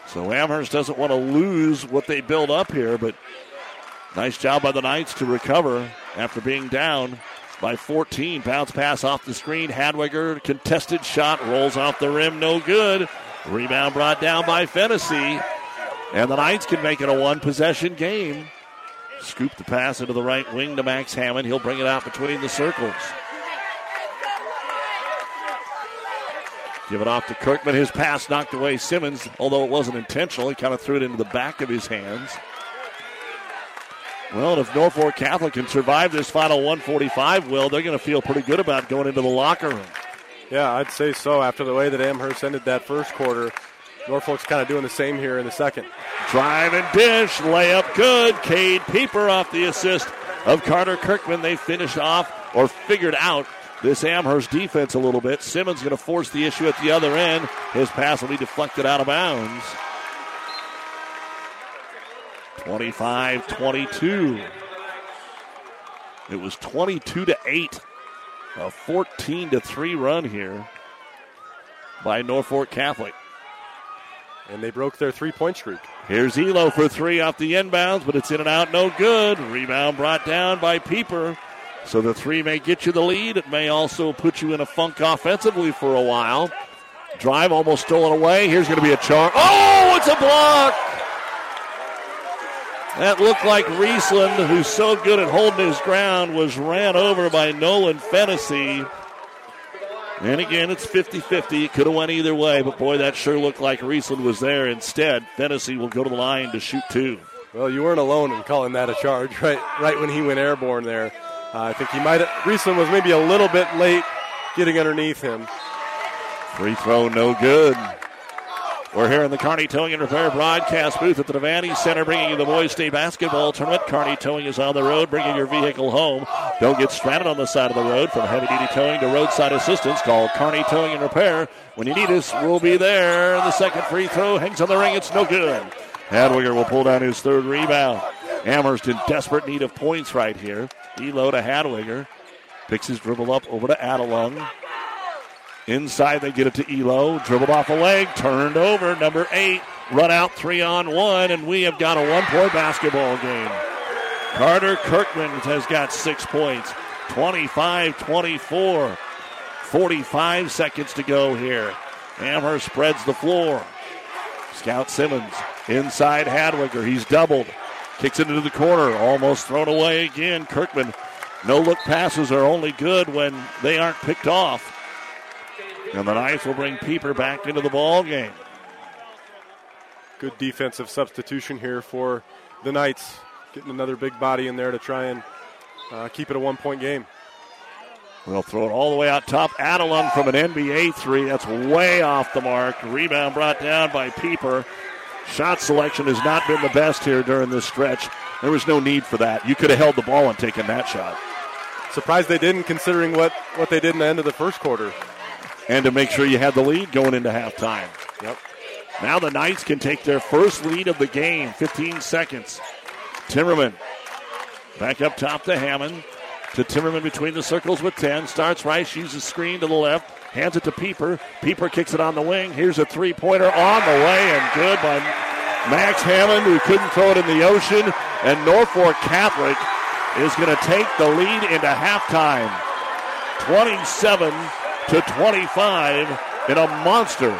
So Amherst doesn't want to lose what they build up here, but nice job by the Knights to recover after being down by 14. Bounce pass off the screen. Hadwiger, contested shot, rolls off the rim, no good. Rebound brought down by Fennessy. And the Knights can make it a one possession game. Scoop the pass into the right wing to Max Hammond. He'll bring it out between the circles. Give it off to Kirkman. His pass knocked away Simmons, although it wasn't intentional. He kind of threw it into the back of his hands. Well, if Norfolk Catholic can survive this final 145, will they're going to feel pretty good about going into the locker room. Yeah, I'd say so. After the way that Amherst ended that first quarter, Norfolk's kind of doing the same here in the second. Drive and dish, layup good. Cade Pieper off the assist of Carter Kirkman. They finished off or figured out this Amherst defense a little bit. Simmons going to force the issue at the other end. His pass will be deflected out of bounds. 25 22. It was 22 to 8. A 14 to 3 run here by Norfolk Catholic. And they broke their three point streak. Here's Elo for three off the inbounds, but it's in and out, no good. Rebound brought down by Pieper. So the three may get you the lead. It may also put you in a funk offensively for a while. Drive almost stolen away. Here's going to be a charge. Oh, it's a block! That looked like Riesland, who's so good at holding his ground, was ran over by Nolan Fennessy. And again, it's 50 50. It could have went either way, but boy, that sure looked like Riesland was there. Instead, Fennessy will go to the line to shoot two. Well, you weren't alone in calling that a charge, right? Right when he went airborne there. Uh, I think he might have, Riesland was maybe a little bit late getting underneath him. Free throw, no good. We're here in the Carney Towing and Repair broadcast booth at the Devaney Center, bringing you the Boys State Basketball Tournament. Carney Towing is on the road, bringing your vehicle home. Don't get stranded on the side of the road. From heavy duty towing to roadside assistance, call Carney Towing and Repair. When you need us, we'll be there. The second free throw hangs on the ring. It's no good. Hadwiger will pull down his third rebound. Amherst in desperate need of points right here. Elo to Hadwiger. Picks his dribble up over to Adelung. Inside, they get it to Elo. Dribbled off a leg, turned over. Number eight, run out three on one, and we have got a one point basketball game. Carter Kirkman has got six points. 25 24. 45 seconds to go here. Amherst spreads the floor. Scout Simmons inside Hadwiger. He's doubled. Kicks it into the corner. Almost thrown away again. Kirkman. No look passes are only good when they aren't picked off. And the Knights will bring Pieper back into the ball game. Good defensive substitution here for the Knights. Getting another big body in there to try and uh, keep it a one point game. We'll throw it all the way out top. Adelung from an NBA three. That's way off the mark. Rebound brought down by Pieper. Shot selection has not been the best here during this stretch. There was no need for that. You could have held the ball and taken that shot. Surprised they didn't, considering what, what they did in the end of the first quarter. And to make sure you had the lead going into halftime. Yep. Now the Knights can take their first lead of the game. 15 seconds. Timmerman back up top to Hammond. To Timmerman between the circles with 10. Starts right, uses screen to the left. Hands it to Pieper. Pieper kicks it on the wing. Here's a three pointer on the way and good by Max Hammond, who couldn't throw it in the ocean. And Norfolk Catholic is going to take the lead into halftime 27 to 25 in a monster,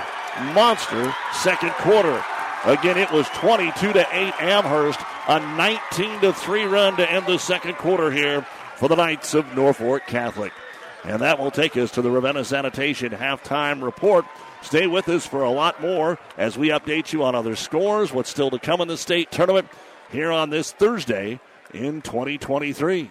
monster second quarter. Again, it was 22 to 8 Amherst, a 19 to 3 run to end the second quarter here for the Knights of Norfolk Catholic. And that will take us to the Ravenna Sanitation halftime report. Stay with us for a lot more as we update you on other scores, what's still to come in the state tournament here on this Thursday in 2023.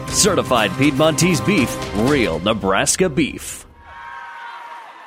Certified Piedmontese beef, real Nebraska beef.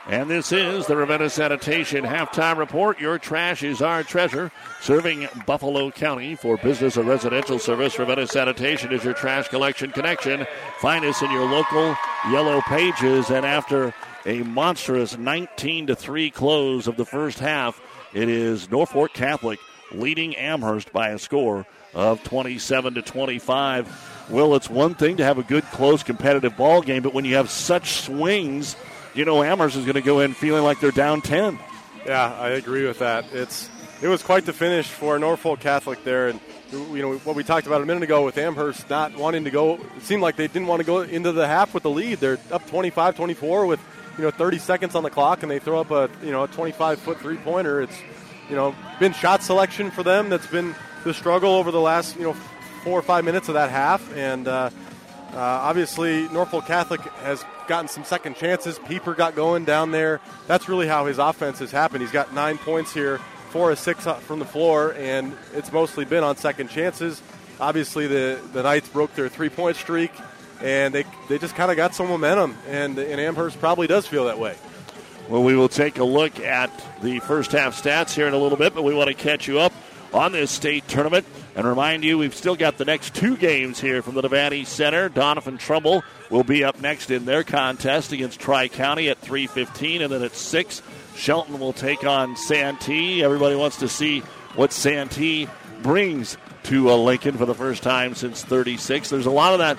And this is the Ravenna Sanitation halftime report. Your trash is our treasure. Serving Buffalo County for business or residential service, Ravenna Sanitation is your trash collection connection. Find us in your local yellow pages. And after a monstrous 19 to 3 close of the first half, it is Norfolk Catholic leading Amherst by a score of 27 to 25. Well, it's one thing to have a good, close, competitive ball game, but when you have such swings, you know Amherst is going to go in feeling like they're down 10. Yeah, I agree with that. It's it was quite the finish for Norfolk Catholic there, and you know what we talked about a minute ago with Amherst not wanting to go. It seemed like they didn't want to go into the half with the lead. They're up 25-24 with you know 30 seconds on the clock, and they throw up a you know a 25 foot three pointer. It's you know been shot selection for them that's been the struggle over the last you know four or five minutes of that half, and uh, uh, obviously Norfolk Catholic has gotten some second chances. Pieper got going down there. That's really how his offense has happened. He's got nine points here, four or six from the floor, and it's mostly been on second chances. Obviously, the, the Knights broke their three point streak, and they, they just kind of got some momentum, and, and Amherst probably does feel that way. Well, we will take a look at the first half stats here in a little bit, but we want to catch you up on this state tournament and remind you we've still got the next two games here from the Devaney Center. Doniphan Trumbull will be up next in their contest against Tri County at 3:15, and then at six, Shelton will take on Santee. Everybody wants to see what Santee brings to uh, Lincoln for the first time since 36. There's a lot of that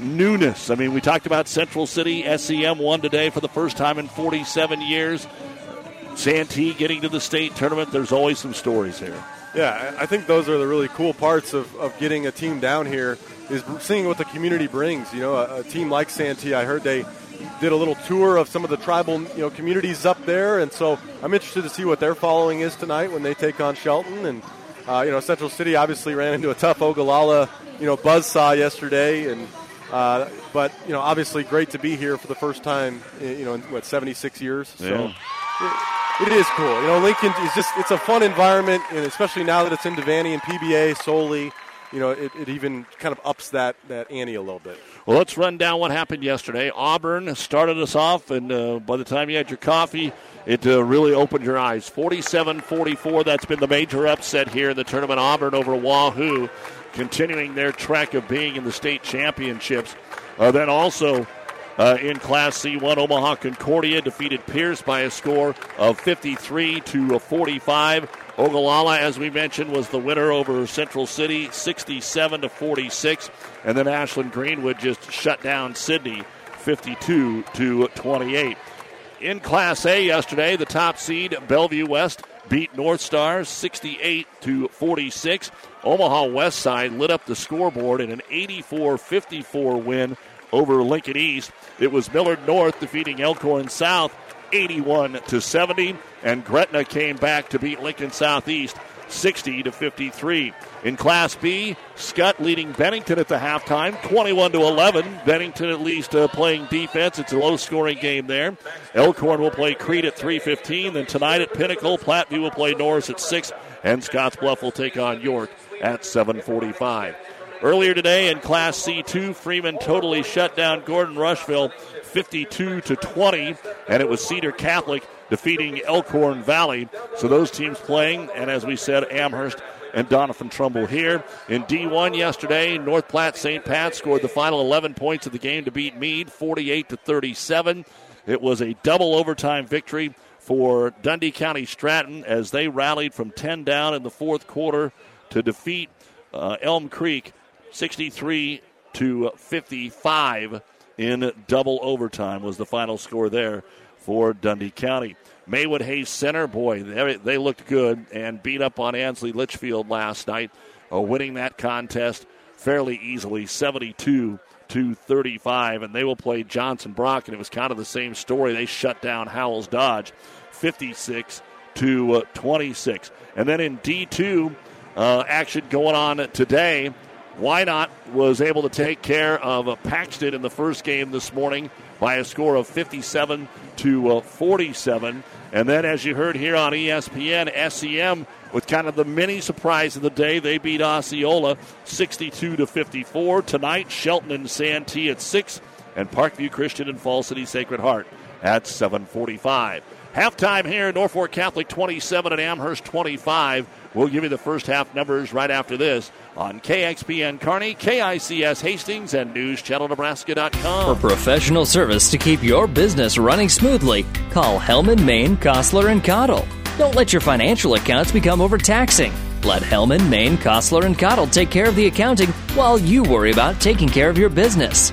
newness. I mean, we talked about Central City. SEM won today for the first time in 47 years. Santee getting to the state tournament. There's always some stories here. Yeah, I think those are the really cool parts of, of getting a team down here is seeing what the community brings. You know, a, a, team like Santee, I heard they did a little tour of some of the tribal you know communities up there, and so I'm interested to see what their following is tonight when they take on Shelton. And uh, you know, Central City obviously ran into a tough Ogallala you know buzzsaw yesterday, and uh, but you know obviously great to be here for the first time you know in what 76 years. Yeah. So. It, is cool. You know, Lincoln is just, it's a fun environment, and especially now that it's in Devaney and PBA solely, you know, it, it even kind of ups that, that ante a little bit. Well, let's run down what happened yesterday. Auburn started us off, and uh, by the time you had your coffee, it uh, really opened your eyes. 47 44, that's been the major upset here in the tournament. Auburn over Wahoo, continuing their track of being in the state championships. Uh, then also uh, in Class C1, Omaha Concordia defeated Pierce by a score of 53 to 45. Ogallala, as we mentioned, was the winner over Central City, 67 to 46, and then Ashland Greenwood just shut down Sidney, 52 to 28. In Class A yesterday, the top seed Bellevue West beat North Stars 68 to 46. Omaha West Side lit up the scoreboard in an 84-54 win over Lincoln East. It was Millard North defeating Elkhorn South 81 to 70, and Gretna came back to beat Lincoln Southeast 60 to 53. In Class B, Skutt leading Bennington at the halftime, 21 to 11. Bennington at least uh, playing defense. It's a low-scoring game there. Elkhorn will play Crete at 3:15. Then tonight at Pinnacle, Platteview will play Norris at six, and Scottsbluff will take on York at 7:45. Earlier today in Class C2, Freeman totally shut down Gordon Rushville 52 to 20, and it was Cedar Catholic defeating Elkhorn Valley. So those teams playing, and as we said, Amherst and Doniphan Trumbull here. In D1 yesterday, North Platte St. Pat scored the final 11 points of the game to beat Mead 48 to 37. It was a double overtime victory for Dundy County Stratton as they rallied from 10 down in the fourth quarter to defeat uh, Elm Creek 63 to 55 in double overtime was the final score there for Dundy County. Maywood Hayes Center, boy, they, they looked good and beat up on Ansley Litchfield last night, uh, winning that contest fairly easily, 72 to 35. And they will play Johnson Brock, and it was kind of the same story. They shut down Howells Dodge, 56 to uh, 26. And then in D2, uh, action going on today. Wynot was able to take care of Paxton in the first game this morning by a score of 57 to uh, 47. And then, as you heard here on ESPN, SEM with kind of the mini surprise of the day, they beat Osceola 62 to 54. Tonight, Shelton and Santee at six, and Parkview Christian and Fall City Sacred Heart at 7:45. Halftime here, Norfolk Catholic 27 and Amherst 25. We'll give you the first half numbers right after this on KXPN Kearney, KICS Hastings, and NewsChannelNebraska.com. For professional service to keep your business running smoothly, call Hellman, Maine, Kostler, and Cottle. Don't let your financial accounts become overtaxing. Let Hellman, Maine, Kostler, and Cottle take care of the accounting while you worry about taking care of your business.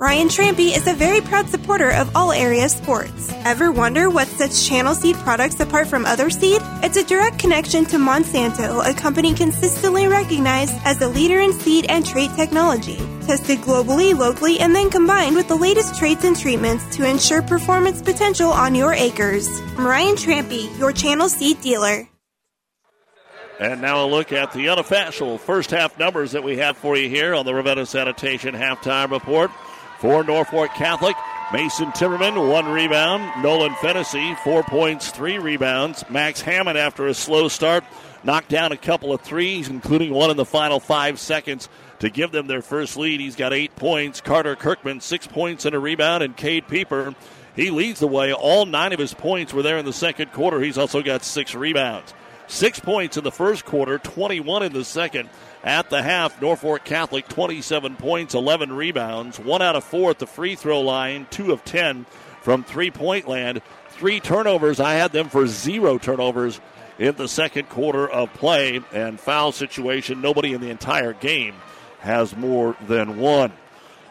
Ryan Trampy is a very proud supporter of all area sports. Ever wonder what sets Channel Seed products apart from other seed? It's a direct connection to Monsanto, a company consistently recognized as a leader in seed and trait technology. Tested globally, locally, and then combined with the latest traits and treatments to ensure performance potential on your acres. Ryan Trampy, your Channel Seed dealer. And now a look at the unofficial first half numbers that we have for you here on the Ravenna Sanitation halftime report. For Norfolk Catholic, Mason Timmerman, one rebound. Nolan Fennessy, four points, three rebounds. Max Hammond, after a slow start, knocked down a couple of threes, including one in the final five seconds to give them their first lead. He's got eight points. Carter Kirkman, six points and a rebound. And Cade Pieper, he leads the way. All nine of his points were there in the second quarter. He's also got six rebounds. Six points in the first quarter, 21 in the second. At the half, Norfolk Catholic 27 points, 11 rebounds, one out of four at the free throw line, two of 10 from three point land, three turnovers. I had them for zero turnovers in the second quarter of play, and foul situation. Nobody in the entire game has more than one.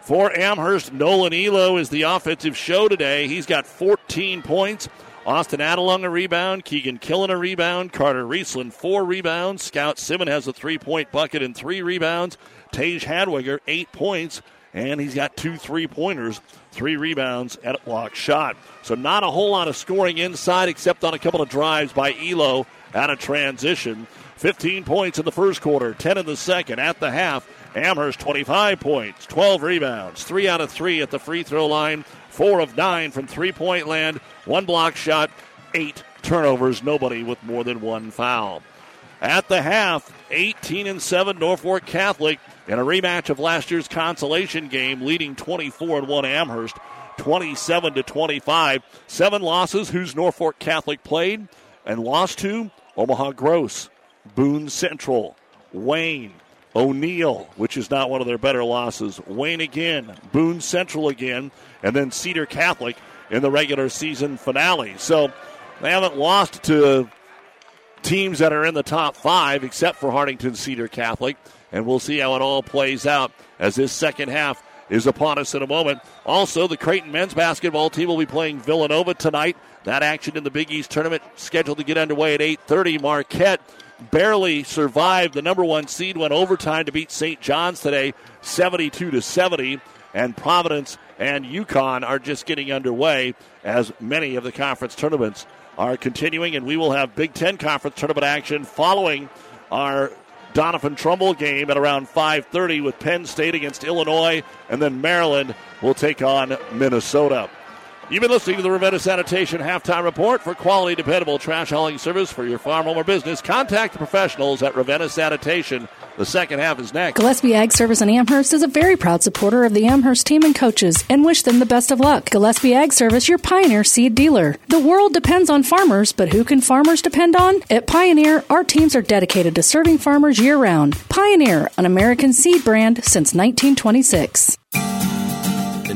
For Amherst, Nolan Elo is the offensive show today. He's got 14 points. Austin Adelung a rebound. Keegan Killen a rebound. Carter Riesland four rebounds. Scout Simmons has a three point bucket and three rebounds. Tage Hadwiger eight points. And he's got two three pointers, three rebounds, and a block shot. So, not a whole lot of scoring inside except on a couple of drives by Elo out of transition. 15 points in the first quarter, 10 in the second. At the half, Amherst 25 points, 12 rebounds, 3 out of 3 at the free throw line, 4 of 9 from three point land, one block shot, 8 turnovers, nobody with more than one foul. At the half, 18 and 7 Norfolk Catholic in a rematch of last year's consolation game, leading 24 and 1 Amherst, 27 to 25. Seven losses. Who's Norfolk Catholic played and lost to? Omaha Gross, Boone Central, Wayne, O'Neill, which is not one of their better losses. Wayne again, Boone Central again, and then Cedar Catholic in the regular season finale. So they haven't lost to teams that are in the top five, except for Hartington Cedar Catholic. And we'll see how it all plays out as this second half is upon us in a moment. Also, the Creighton men's basketball team will be playing Villanova tonight. That action in the Big East tournament scheduled to get underway at 8:30. Marquette barely survived. The number one seed went overtime to beat St. John's today, 72 to 70. And Providence and UConn are just getting underway as many of the conference tournaments are continuing. And we will have Big Ten conference tournament action following our Doniphan Trumbull game at around 5:30 with Penn State against Illinois, and then Maryland will take on Minnesota. You've been listening to the Ravenna Sanitation Halftime Report. For quality, dependable trash hauling service for your farm, home, or business, contact the professionals at Ravenna Sanitation. The second half is next. Gillespie Ag Service in Amherst is a very proud supporter of the Amherst team and coaches and wish them the best of luck. Gillespie Ag Service, your Pioneer seed dealer. The world depends on farmers, but who can farmers depend on? At Pioneer, our teams are dedicated to serving farmers year round. Pioneer, an American seed brand since 1926.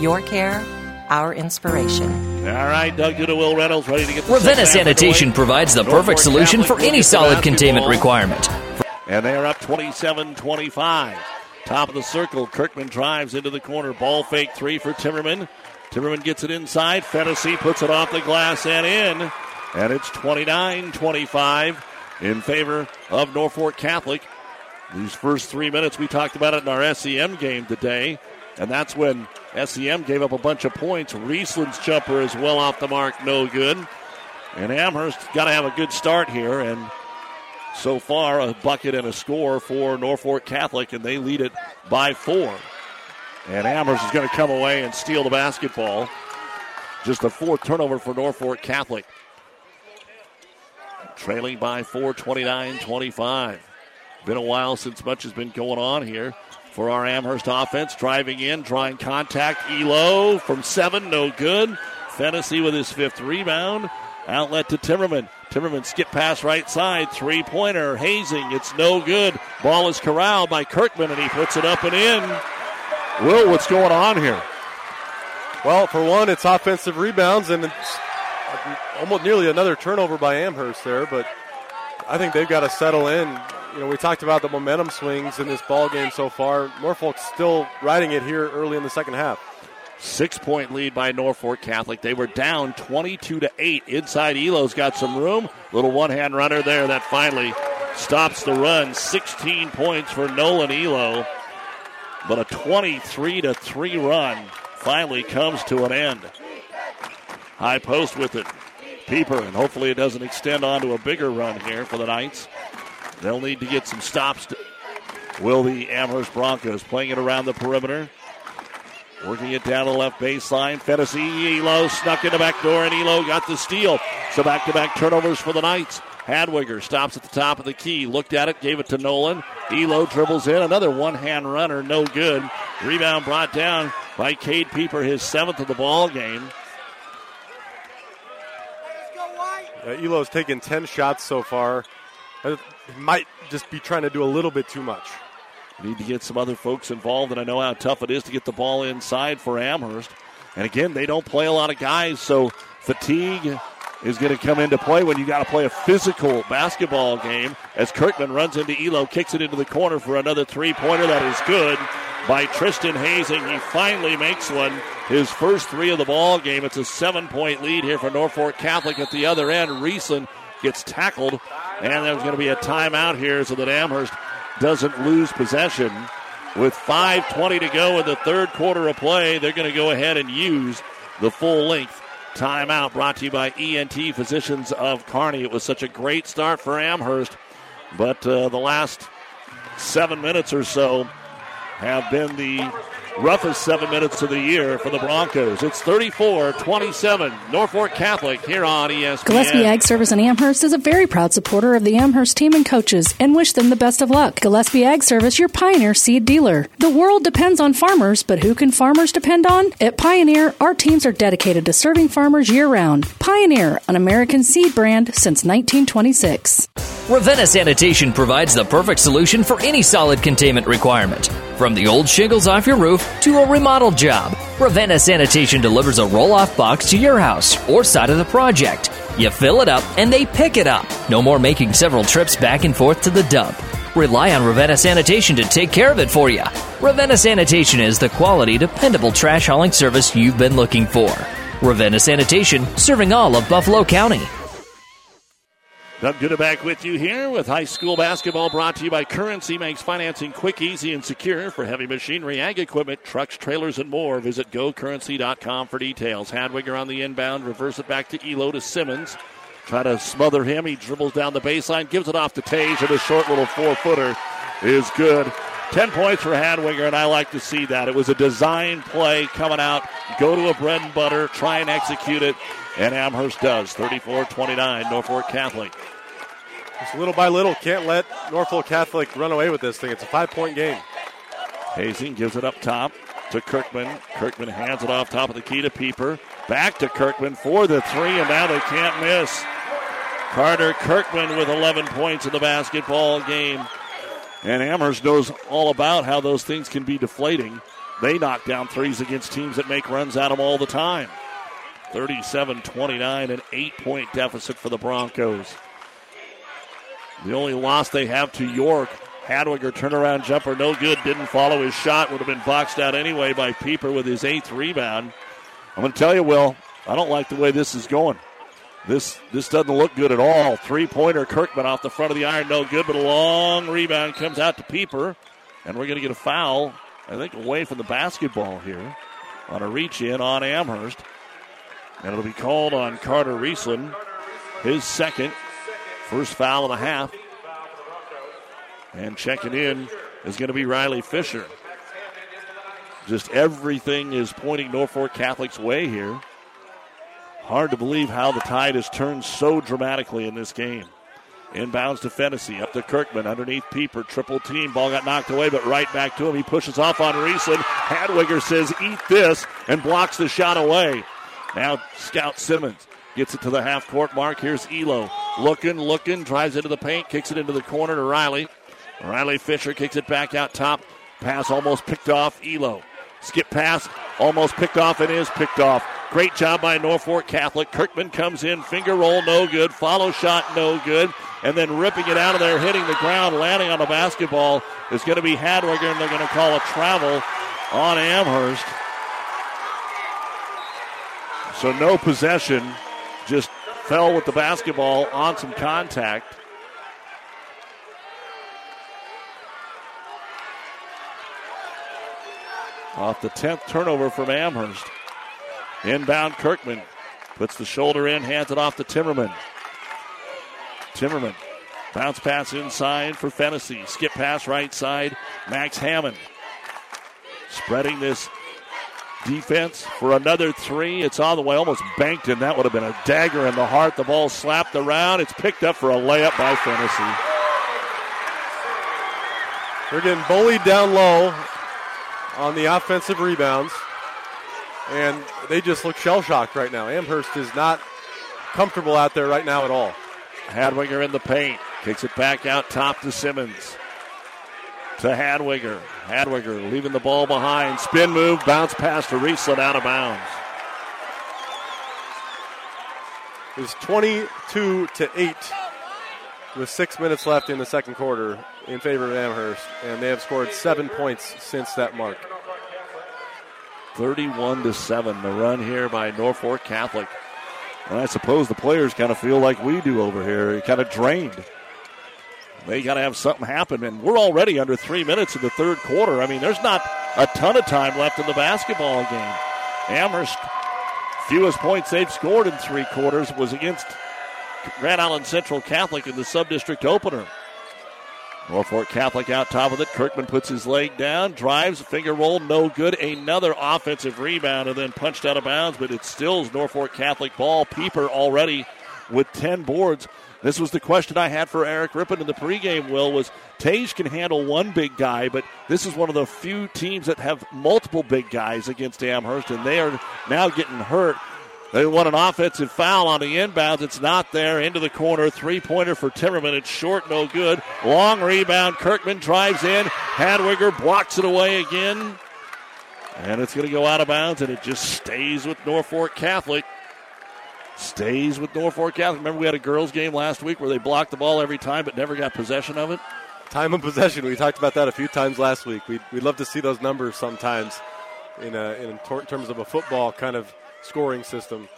Your care, our inspiration. All right, Doug Duda, Will Reynolds, ready to get the Ravenna Sanitation underway. provides the Norfolk perfect solution Catholic for any solid containment requirement. And they are up 27 25. Top of the circle. Kirkman drives into the corner. Ball fake three for Timmerman. Timmerman gets it inside. Fennessy puts it off the glass and in. And it's 29 25 in favor of Norfolk Catholic. These first three minutes, we talked about it in our SEM game today. And that's when SEM gave up a bunch of points. Riesland's jumper is well off the mark, no good. And Amherst got to have a good start here. And so far, a bucket and a score for Norfolk Catholic, and they lead it by four. And Amherst is going to come away and steal the basketball. Just the fourth turnover for Norfolk Catholic. Trailing by four, 29 25. Been a while since much has been going on here for our Amherst offense. Driving in, drawing contact. Elo from seven, no good. Fennessy with his fifth rebound. Outlet to Timmerman. Timmerman skip pass right side. Three pointer. Hazing. It's no good. Ball is corralled by Kirkman, and he puts it up and in. Will, what's going on here? Well, for one, it's offensive rebounds, and it's almost nearly another turnover by Amherst there. But I think they've got to settle in. You know, we talked about the momentum swings in this ball game so far. Norfolk's still riding it here early in the second half. Six point lead by Norfolk Catholic. They were down 22 to 8. Inside Elo's got some room. Little one hand runner there that finally stops the run. 16 points for Nolan Elo. But a 23 to 3 run finally comes to an end. High post with it. Pieper, and hopefully it doesn't extend on to a bigger run here for the Knights. They'll need to get some stops. To, will the Amherst Broncos playing it around the perimeter? Working it down the left baseline. Fennessy, Elo snuck in the back door, and Elo got the steal. So back to back turnovers for the Knights. Hadwiger stops at the top of the key, looked at it, gave it to Nolan. Elo dribbles in, another one hand runner, no good. Rebound brought down by Cade Pieper, his seventh of the ball game. Uh, Elo's taken 10 shots so far. Might just be trying to do a little bit too much. Need to get some other folks involved, and I know how tough it is to get the ball inside for Amherst. And again, they don't play a lot of guys, so fatigue is going to come into play when you got to play a physical basketball game. As Kirkman runs into Elo, kicks it into the corner for another three pointer that is good by Tristan Hazing. He finally makes one. His first three of the ball game. It's a seven point lead here for Norfolk Catholic at the other end. Riesland gets tackled, and there's going to be a timeout here so that Amherst doesn't lose possession. With 5.20 to go in the third quarter of play, they're going to go ahead and use the full length timeout brought to you by ENT Physicians of Kearney. It was such a great start for Amherst, but uh, the last seven minutes or so have been the roughest seven minutes of the year for the Broncos. It's 34 27. Norfolk Catholic here on ESPN. Gillespie Ag Service in Amherst is a very proud supporter of the Amherst team and coaches and wish them the best of luck. Gillespie Ag Service, your Pioneer seed dealer. The world depends on farmers, but who can farmers depend on? At Pioneer, our teams are dedicated to serving farmers year round. Pioneer, an American seed brand since 1926. Ravenna Sanitation provides the perfect solution for any solid containment requirement. From the old shingles off your roof to a remodel job, Ravenna Sanitation delivers a roll off box to your house or side of the project. You fill it up and they pick it up. No more making several trips back and forth to the dump. Rely on Ravenna Sanitation to take care of it for you. Ravenna Sanitation is the quality, dependable trash hauling service you've been looking for. Ravenna Sanitation, serving all of Buffalo County. Doug Gooda back with you here with high school basketball brought to you by Currency makes financing quick, easy, and secure for heavy machinery, ag equipment, trucks, trailers, and more. Visit gocurrency.com for details. Hadwiger on the inbound, reverse it back to Elo to Simmons. Try to smother him. He dribbles down the baseline, gives it off to Tage, and a short little four footer is good. 10 points for Hadwiger, and I like to see that. It was a design play coming out, go to a bread and butter, try and execute it, and Amherst does. 34 29, Norfolk Catholic. Just little by little, can't let Norfolk Catholic run away with this thing. It's a five point game. Hazing gives it up top to Kirkman. Kirkman hands it off top of the key to Pieper. Back to Kirkman for the three, and now they can't miss. Carter Kirkman with 11 points in the basketball game. And Amherst knows all about how those things can be deflating. They knock down threes against teams that make runs at them all the time. 37 29, an eight point deficit for the Broncos. The only loss they have to York. Hadwiger turnaround jumper, no good. Didn't follow his shot. Would have been boxed out anyway by Pieper with his eighth rebound. I'm going to tell you, Will, I don't like the way this is going. This this doesn't look good at all. Three pointer Kirkman off the front of the iron, no good, but a long rebound comes out to Pieper, and we're going to get a foul, I think, away from the basketball here on a reach in on Amherst. And it'll be called on Carter Riesland, his second, first foul of the half. And checking in is going to be Riley Fisher. Just everything is pointing Norfolk Catholic's way here. Hard to believe how the tide has turned so dramatically in this game. Inbounds to Fennessy, up to Kirkman, underneath Pieper, triple team. Ball got knocked away, but right back to him. He pushes off on Riesland. Hadwiger says, eat this, and blocks the shot away. Now Scout Simmons gets it to the half court mark. Here's Elo. Looking, looking, drives into the paint, kicks it into the corner to Riley. Riley Fisher kicks it back out top. Pass almost picked off Elo. Skip pass, almost picked off, and is picked off. Great job by Norfolk Catholic. Kirkman comes in, finger roll, no good. Follow shot, no good. And then ripping it out of there, hitting the ground, landing on the basketball is going to be Hadwiger, and they're going to call a travel on Amherst. So no possession, just fell with the basketball on some contact. Off the 10th turnover from Amherst. Inbound Kirkman puts the shoulder in, hands it off to Timmerman. Timmerman bounce pass inside for Fennessy. Skip pass right side. Max Hammond spreading this defense for another three. It's on the way, almost banked in. That would have been a dagger in the heart. The ball slapped around. It's picked up for a layup by Fennessy. They're getting bullied down low on the offensive rebounds, and they just look shell shocked right now. Amherst is not comfortable out there right now at all. Hadwiger in the paint. Kicks it back out top to Simmons. To Hadwiger. Hadwiger leaving the ball behind. Spin move, bounce pass to Riesland out of bounds. It's 22 to 8 with six minutes left in the second quarter in favor of Amherst, and they have scored seven points since that mark. 31 to 7. The run here by Norfolk Catholic. And I suppose the players kind of feel like we do over here, kind of drained. They got to have something happen, and we're already under three minutes in the third quarter. I mean, there's not a ton of time left in the basketball game. Amherst, fewest points they've scored in three quarters was against Grand Island Central Catholic in the sub-district opener. Norfolk Catholic out top of it. Kirkman puts his leg down, drives, finger roll, no good. Another offensive rebound and then punched out of bounds, but it still Norfolk Catholic ball. Pieper already with 10 boards. This was the question I had for Eric Rippon in the pregame, Will, was Tage can handle one big guy, but this is one of the few teams that have multiple big guys against Amherst, and they are now getting hurt. They want an offensive foul on the inbounds. It's not there. Into the corner. Three pointer for Timmerman. It's short, no good. Long rebound. Kirkman drives in. Hadwiger blocks it away again. And it's going to go out of bounds, and it just stays with Norfolk Catholic. Stays with Norfolk Catholic. Remember, we had a girls' game last week where they blocked the ball every time but never got possession of it? Time of possession. We talked about that a few times last week. We'd, we'd love to see those numbers sometimes in, a, in terms of a football kind of scoring system.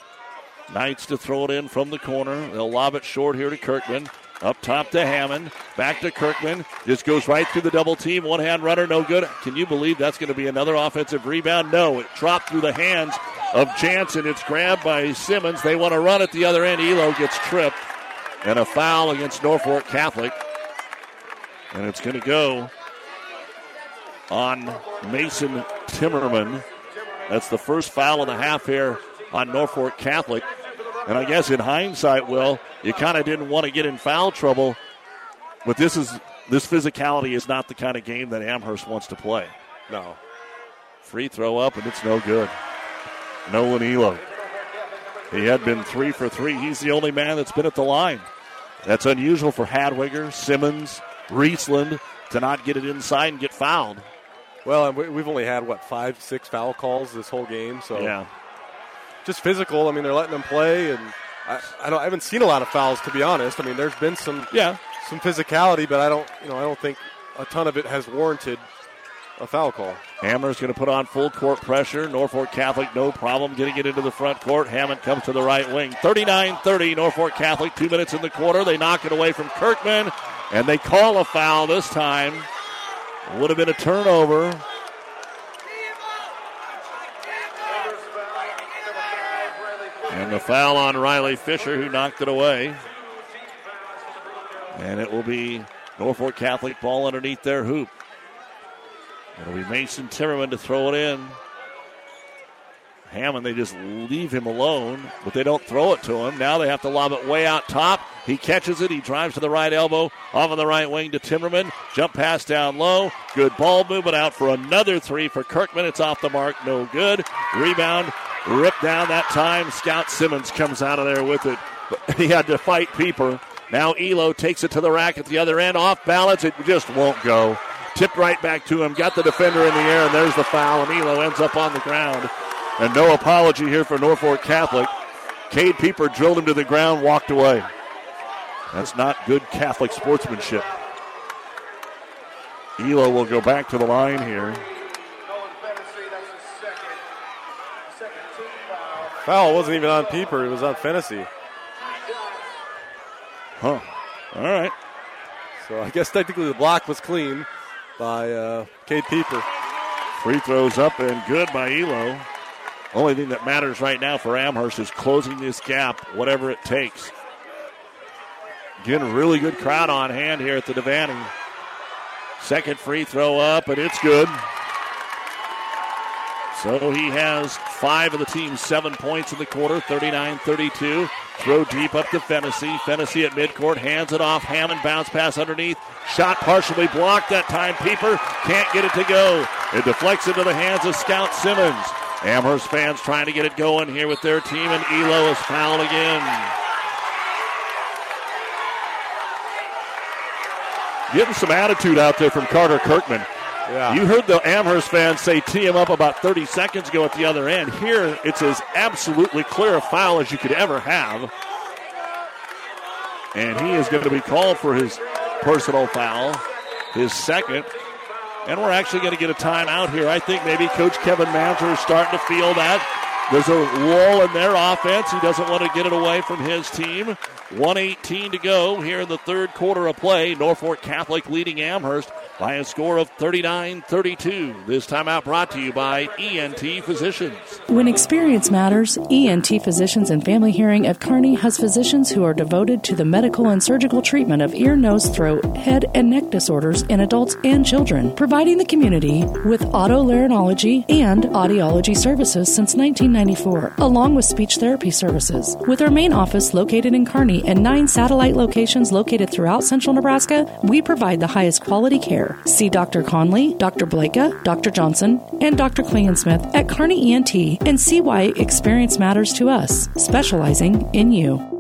Knights to throw it in from the corner. They'll lob it short here to Kirkman. Up top to Hammond. Back to Kirkman. Just goes right through the double team. One hand runner, no good. Can you believe that's going to be another offensive rebound? No, it dropped through the hands of Jansen. It's grabbed by Simmons. They want to run at the other end. Elo gets tripped. And a foul against Norfolk Catholic. And it's going to go on Mason Timmerman. That's the first foul of the half here on Norfolk Catholic. And I guess in hindsight, Will, you kind of didn't want to get in foul trouble, but this is this physicality is not the kind of game that Amherst wants to play. No. Free throw up, and it's no good. Nolan Elo. He had been three for three. He's the only man that's been at the line. That's unusual for Hadwiger, Simmons, Riesland to not get it inside and get fouled. Well, we've only had what five, six foul calls this whole game. So yeah, just physical. I mean, they're letting them play, and I, I, I haven't seen a lot of fouls to be honest. I mean, there's been some yeah some physicality, but I don't you know I don't think a ton of it has warranted a foul call. Hammer's going to put on full court pressure. Norfolk Catholic, no problem getting it into the front court. Hammond comes to the right wing. 39 30, Norfolk Catholic, two minutes in the quarter. They knock it away from Kirkman, and they call a foul this time. Would have been a turnover. And the foul on Riley Fisher, who knocked it away. And it will be Norfolk Catholic ball underneath their hoop. It'll be Mason Timmerman to throw it in. Hammond, they just leave him alone, but they don't throw it to him. Now they have to lob it way out top. He catches it. He drives to the right elbow, off on the right wing to Timmerman. Jump pass down low. Good ball movement out for another three for Kirkman. It's off the mark. No good. Rebound ripped down that time. Scout Simmons comes out of there with it. But he had to fight Pieper. Now Elo takes it to the rack at the other end. Off balance. It just won't go. Tipped right back to him. Got the defender in the air, and there's the foul. And Elo ends up on the ground. And no apology here for Norfolk Catholic. Cade Pieper drilled him to the ground, walked away. That's not good Catholic sportsmanship. Elo will go back to the line here. Foul wasn't even on Pieper, it was on Fennessy. Huh. All right. So I guess technically the block was clean by uh, Cade Pieper. Free throws up and good by Elo. Only thing that matters right now for Amherst is closing this gap, whatever it takes. Again, really good crowd on hand here at the Devaney. Second free throw up, and it's good. So he has five of the team's seven points in the quarter, 39 32. Throw deep up to Fennessy. Fennessy at midcourt hands it off. Hammond bounce pass underneath. Shot partially blocked that time. Pieper can't get it to go. It deflects into the hands of Scout Simmons. Amherst fans trying to get it going here with their team, and Elo is fouled again. Getting some attitude out there from Carter Kirkman. Yeah. You heard the Amherst fans say tee him up about 30 seconds ago at the other end. Here, it's as absolutely clear a foul as you could ever have. And he is going to be called for his personal foul, his second. And we're actually going to get a timeout here. I think maybe Coach Kevin Manzer is starting to feel that. There's a wall in their offense. He doesn't want to get it away from his team. 118 to go here in the third quarter of play. Norfolk Catholic leading Amherst by a score of 39 32. This timeout brought to you by ENT Physicians. When experience matters, ENT Physicians and Family Hearing of Kearney has physicians who are devoted to the medical and surgical treatment of ear, nose, throat, head, and neck disorders in adults and children, providing the community with otolaryngology and audiology services since 1994, along with speech therapy services. With our main office located in Kearney and nine satellite locations located throughout central Nebraska, we provide the highest quality care. See Dr. Conley, Dr. Blaka, Dr. Johnson, and Dr. Klingensmith at Kearney ENT and see why experience matters to us, specializing in you.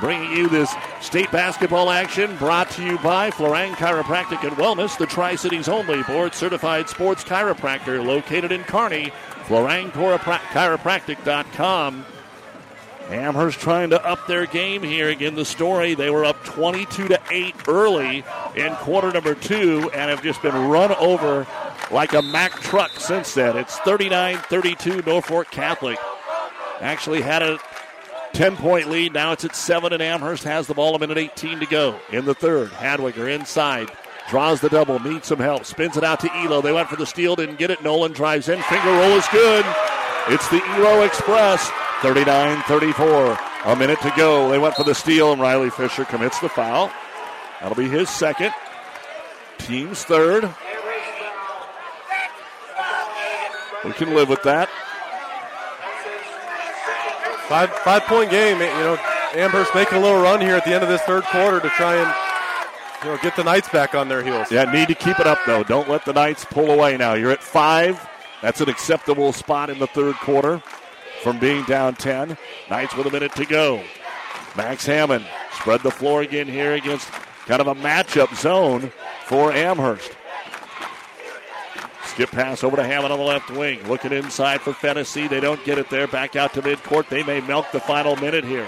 Bringing you this state basketball action brought to you by Florang Chiropractic and Wellness, the Tri Cities only board certified sports chiropractor located in Kearney. FlorangChiropractic.com. Amherst trying to up their game here. Again, the story they were up 22 to 8 early in quarter number two and have just been run over like a Mack truck since then. It's 39 32 Norfolk Catholic. Actually had a 10 point lead. Now it's at 7, and Amherst has the ball a minute 18 to go in the third. Hadwiger inside. Draws the double, needs some help, spins it out to Elo. They went for the steal, didn't get it. Nolan drives in, finger roll is good. It's the Elo Express, 39 34. A minute to go. They went for the steal, and Riley Fisher commits the foul. That'll be his second. Team's third. We can live with that. Five five point game. You know, Amherst making a little run here at the end of this third quarter to try and you know get the Knights back on their heels. Yeah, need to keep it up though. Don't let the Knights pull away now. You're at five. That's an acceptable spot in the third quarter from being down 10. Knights with a minute to go. Max Hammond spread the floor again here against kind of a matchup zone for Amherst. Skip pass over to Hammond on the left wing. Looking inside for Fennessy. They don't get it there. Back out to midcourt. They may milk the final minute here.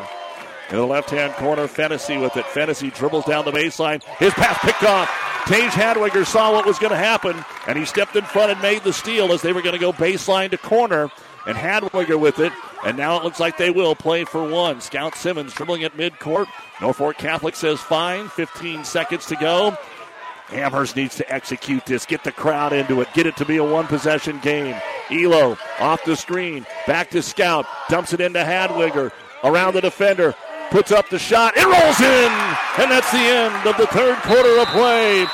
In the left hand corner, Fennessy with it. Fennessy dribbles down the baseline. His pass picked off. Tage Hadwiger saw what was going to happen, and he stepped in front and made the steal as they were going to go baseline to corner. And Hadwiger with it, and now it looks like they will play for one. Scout Simmons dribbling at midcourt. Norfolk Catholic says fine. 15 seconds to go. Amherst needs to execute this, get the crowd into it, get it to be a one possession game. Elo off the screen, back to Scout, dumps it into Hadwiger, around the defender, puts up the shot, it rolls in, and that's the end of the third quarter of play.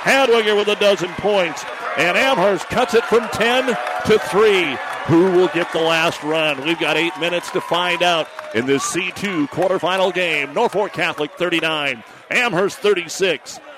Hadwiger with a dozen points, and Amherst cuts it from 10 to 3. Who will get the last run? We've got eight minutes to find out in this C2 quarterfinal game. Norfolk Catholic 39, Amherst 36.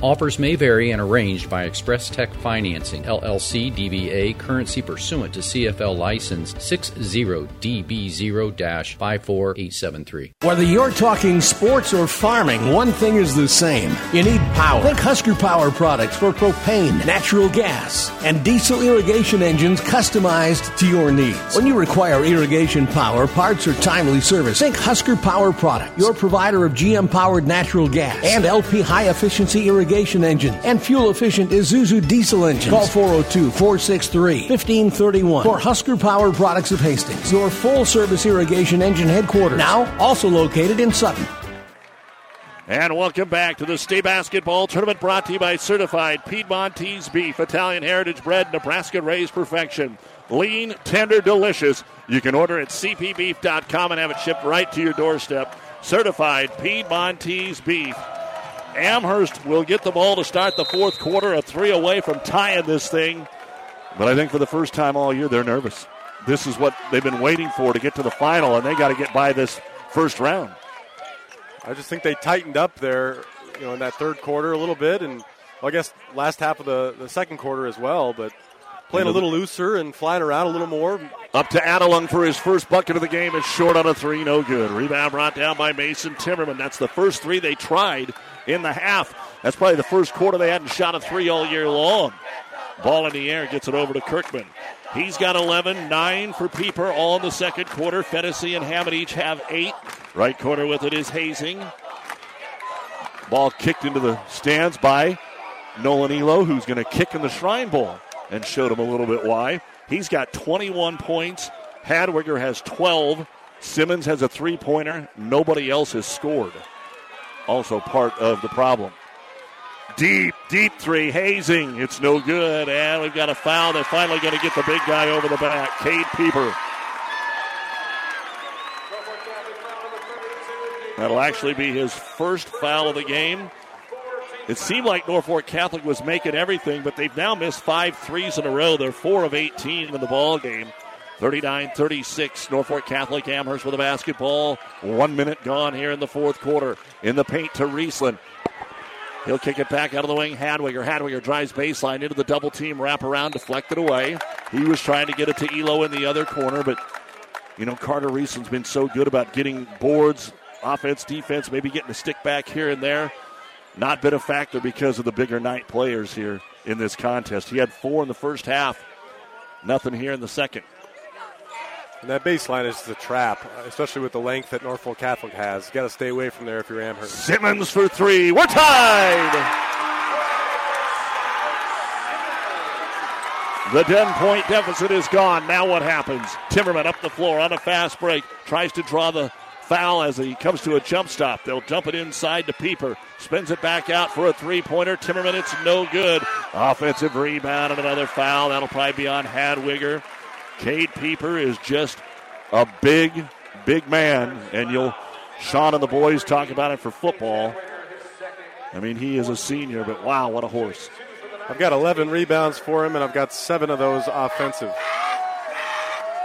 Offers may vary and arranged by Express Tech Financing, LLC DBA, currency pursuant to CFL license 60DB0 54873. Whether you're talking sports or farming, one thing is the same. You need power. Think Husker Power products for propane, natural gas, and diesel irrigation engines customized to your needs. When you require irrigation power, parts, or timely service, think Husker Power products, your provider of GM powered natural gas and LP high efficiency irrigation engine and fuel efficient Isuzu diesel engines. Call 402 463 1531 for Husker Power Products of Hastings, your full service irrigation engine headquarters. Now, also located in Sutton. And welcome back to the state basketball tournament brought to you by Certified Piedmontese Beef, Italian Heritage Bread, Nebraska Raised Perfection. Lean, tender, delicious. You can order at cpbeef.com and have it shipped right to your doorstep. Certified Piedmontese Beef. Amherst will get the ball to start the fourth quarter, a three away from tying this thing. But I think for the first time all year, they're nervous. This is what they've been waiting for to get to the final, and they got to get by this first round. I just think they tightened up there, you know, in that third quarter a little bit, and well, I guess last half of the, the second quarter as well. But playing a little looser and flying around a little more. Up to Adelung for his first bucket of the game. Is short on a three, no good. Rebound brought down by Mason Timmerman. That's the first three they tried in the half. That's probably the first quarter they hadn't shot a three all year long. Ball in the air, gets it over to Kirkman. He's got 11, 9 for Pieper, all in the second quarter. Fennessy and Hammond each have 8. Right corner with it is Hazing. Ball kicked into the stands by Nolan Elo, who's going to kick in the Shrine Bowl and showed him a little bit why. He's got 21 points. Hadwiger has 12. Simmons has a three pointer. Nobody else has scored. Also part of the problem. Deep, deep three. Hazing. It's no good. And we've got a foul. They're finally going to get the big guy over the back. Cade Pieper. That'll actually be his first foul of the game. It seemed like Norfolk Catholic was making everything, but they've now missed five threes in a row. They're four of 18 in the ball game. 39 36. Norfolk Catholic Amherst with a basketball. One minute gone here in the fourth quarter. In the paint to Riesland. He'll kick it back out of the wing. Hadwiger. Hadwiger drives baseline into the double team, wrap around, deflected away. He was trying to get it to Elo in the other corner, but you know Carter Riesland's been so good about getting boards, offense, defense, maybe getting a stick back here and there not been a factor because of the bigger Knight players here in this contest. He had four in the first half, nothing here in the second. And that baseline is the trap, especially with the length that Norfolk Catholic has. Got to stay away from there if you're Amherst. Simmons for three. We're tied. The 10 point deficit is gone. Now what happens? Timmerman up the floor on a fast break, tries to draw the foul as he comes to a jump stop. They'll jump it inside to Pieper. Spins it back out for a three pointer. Timmerman, it's no good. Offensive rebound and another foul. That'll probably be on Hadwiger. Cade Pieper is just a big, big man, and you'll Sean and the boys talk about it for football. I mean, he is a senior, but wow, what a horse. I've got 11 rebounds for him, and I've got seven of those offensive.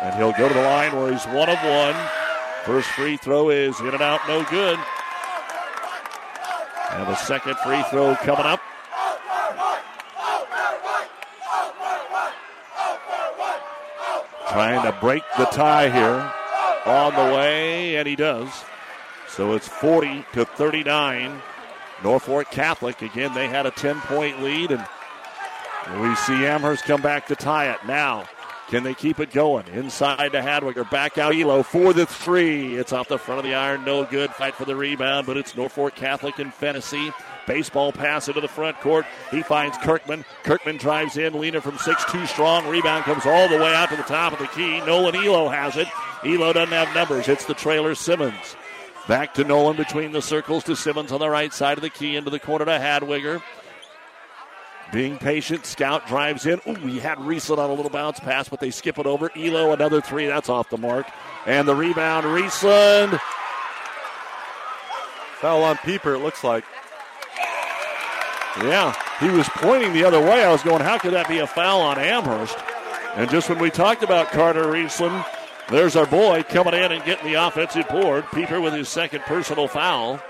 And he'll go to the line where he's one of one. First free throw is in and out, no good. And the second free throw coming up. Trying to break the tie here on the way, and he does. So it's 40 to 39. Norfolk Catholic, again, they had a 10 point lead, and we see Amherst come back to tie it now. Can they keep it going? Inside to Hadwiger. Back out Elo for the three. It's off the front of the iron. No good. Fight for the rebound, but it's Norfolk Catholic and Fennessy. Baseball pass into the front court. He finds Kirkman. Kirkman drives in. Lena from 6 2 strong. Rebound comes all the way out to the top of the key. Nolan Elo has it. Elo doesn't have numbers. It's the trailer Simmons. Back to Nolan between the circles to Simmons on the right side of the key into the corner to Hadwiger. Being patient, Scout drives in. Ooh, he had Riesland on a little bounce pass, but they skip it over. Elo, another three. That's off the mark. And the rebound, Riesland. Foul on Pieper, it looks like. Yeah, he was pointing the other way. I was going, how could that be a foul on Amherst? And just when we talked about Carter Riesland, there's our boy coming in and getting the offensive board. Pieper with his second personal foul.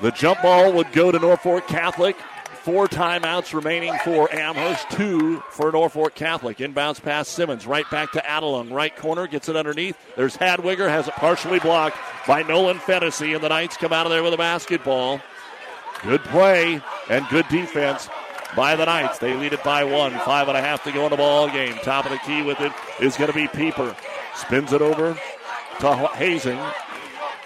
The jump ball would go to Norfolk Catholic. Four timeouts remaining for Amherst, two for Norfolk Catholic. Inbounds pass Simmons, right back to Adelung. Right corner, gets it underneath. There's Hadwiger, has it partially blocked by Nolan Fennessy, and the Knights come out of there with a basketball. Good play and good defense by the Knights. They lead it by one. Five and a half to go in the ball game. Top of the key with it is going to be Pieper. Spins it over to Hazing.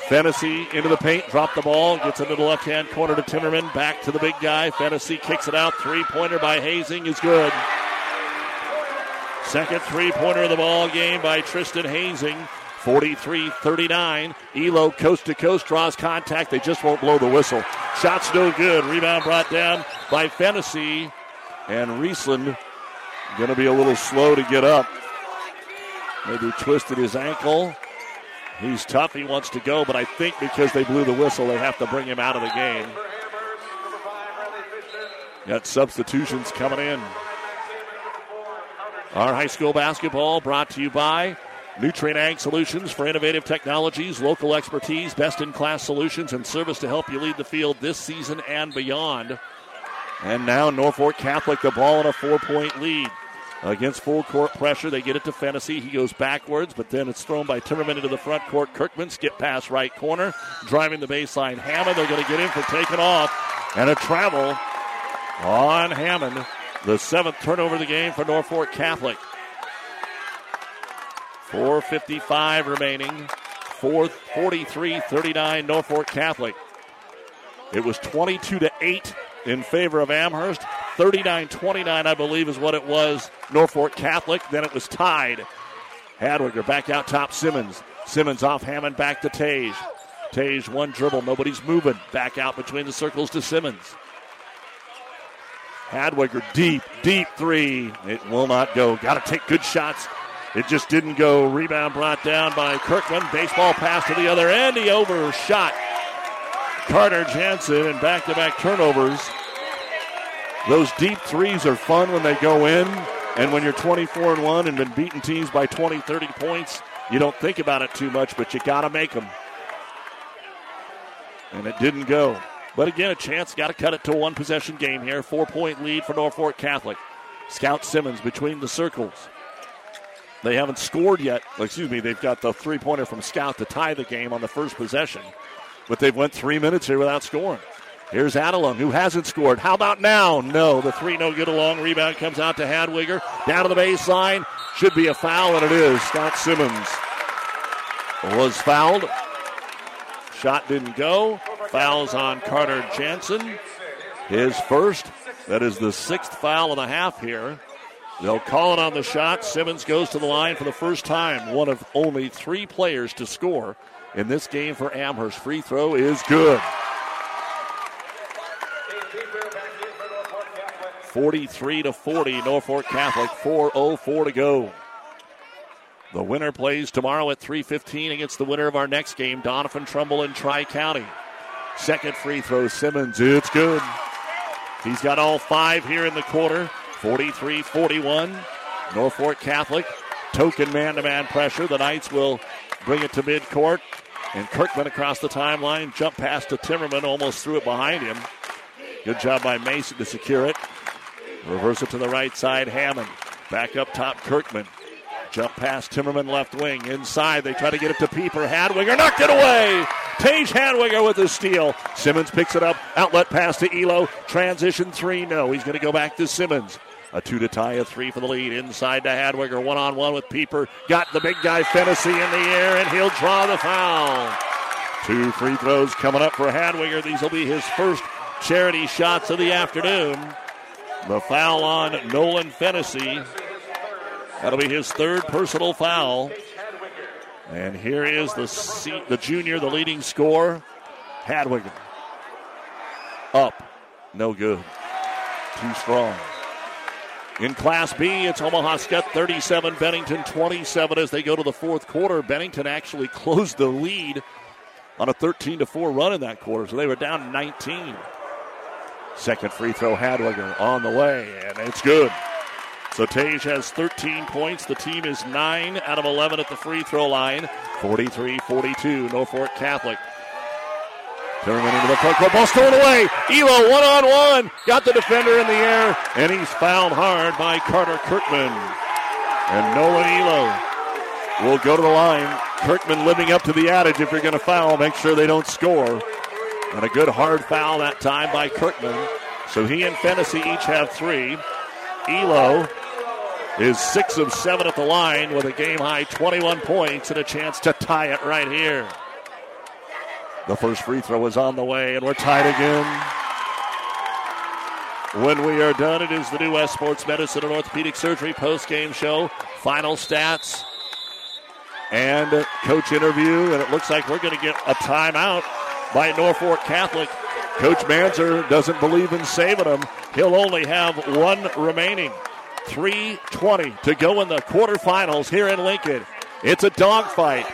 Fennessy into the paint, drop the ball, gets into the left hand corner to Timmerman, back to the big guy. Fennessy kicks it out. Three pointer by Hazing is good. Second three pointer of the ball game by Tristan Hazing. 43 39. Elo coast to coast draws contact. They just won't blow the whistle. Shot's no good. Rebound brought down by Fennessy. And Riesland going to be a little slow to get up. Maybe twisted his ankle. He's tough. He wants to go, but I think because they blew the whistle, they have to bring him out of the game. Got substitutions coming in. Our high school basketball brought to you by Nutrien Ag Solutions for innovative technologies, local expertise, best in class solutions, and service to help you lead the field this season and beyond. And now Norfolk Catholic, the ball in a four point lead. Against full court pressure, they get it to Fennessy. He goes backwards, but then it's thrown by Timmerman into the front court. Kirkman skip pass right corner, driving the baseline. Hammond, they're going to get in for taking off. And a travel on Hammond. The seventh turnover of the game for Norfolk Catholic. 4.55 remaining. 443 39 Norfolk Catholic. It was 22 to 8 in favor of Amherst. 39 29, I believe, is what it was. Norfolk Catholic. Then it was tied. Hadwiger back out top Simmons. Simmons off Hammond back to Tage. Tage one dribble. Nobody's moving. Back out between the circles to Simmons. Hadwiger deep, deep three. It will not go. Got to take good shots. It just didn't go. Rebound brought down by Kirkman. Baseball pass to the other end. He overshot Carter Jansen and back to back turnovers. Those deep threes are fun when they go in, and when you're 24 and 1 and been beating teams by 20, 30 points, you don't think about it too much, but you got to make them. And it didn't go. But again, a chance, got to cut it to a one possession game here. Four point lead for Norfolk Catholic. Scout Simmons between the circles. They haven't scored yet. Excuse me, they've got the three pointer from Scout to tie the game on the first possession. But they've went three minutes here without scoring. Here's Adelung, who hasn't scored. How about now? No. The three no good Adelung. Rebound comes out to Hadwiger. Down to the baseline. Should be a foul, and it is. Scout Simmons was fouled. Shot didn't go. Fouls on Carter Jansen. His first. That is the sixth foul of the half here. They'll call it on the shot. Simmons goes to the line for the first time. One of only three players to score in this game for Amherst. Free throw is good. 43 to 40, Norfolk Catholic, 4.04 to go. The winner plays tomorrow at 3:15 against the winner of our next game, Doniphan Trumbull in Tri County. Second free throw, Simmons. It's good. He's got all five here in the quarter. 43-41. Norfolk Catholic. Token man-to-man pressure. The Knights will bring it to midcourt. And Kirkman across the timeline. Jump pass to Timmerman. Almost threw it behind him. Good job by Mason to secure it. Reverse it to the right side. Hammond. Back up top, Kirkman. Jump past Timmerman left wing. Inside, they try to get it to Pieper. Hadwiger knocked it away. Tage Hadwiger with the steal. Simmons picks it up. Outlet pass to Elo. Transition three. No, he's going to go back to Simmons. A two to tie, a three for the lead. Inside to Hadwiger. One on one with Pieper. Got the big guy Fennessy in the air, and he'll draw the foul. Two free throws coming up for Hadwiger. These will be his first charity shots of the afternoon. The foul on Nolan Fennessy. That'll be his third personal foul. And here is the the junior, the leading scorer, Hadwiger. Up, no good. Too strong. In Class B, it's Omaha Skutt 37, Bennington 27 as they go to the fourth quarter. Bennington actually closed the lead on a 13 to 4 run in that quarter, so they were down 19. Second free throw, Hadwiger on the way, and it's good. So Tage has 13 points. The team is 9 out of 11 at the free throw line. 43 42, Norfolk Catholic. Timmerman into the front court. Ball stolen away. Elo one on one. Got the defender in the air, and he's fouled hard by Carter Kirkman. And Nolan Elo will go to the line. Kirkman living up to the adage if you're going to foul, make sure they don't score. And a good hard foul that time by Kirkman. So he and Fennessy each have three. Elo is six of seven at the line with a game high 21 points and a chance to tie it right here. The first free throw is on the way, and we're tied again. When we are done, it is the new West Sports Medicine and Orthopedic Surgery post game show. Final stats and coach interview, and it looks like we're going to get a timeout by Norfolk Catholic. Coach Manzer doesn't believe in saving them. He'll only have one remaining. 3.20 to go in the quarterfinals here in Lincoln. It's a dogfight.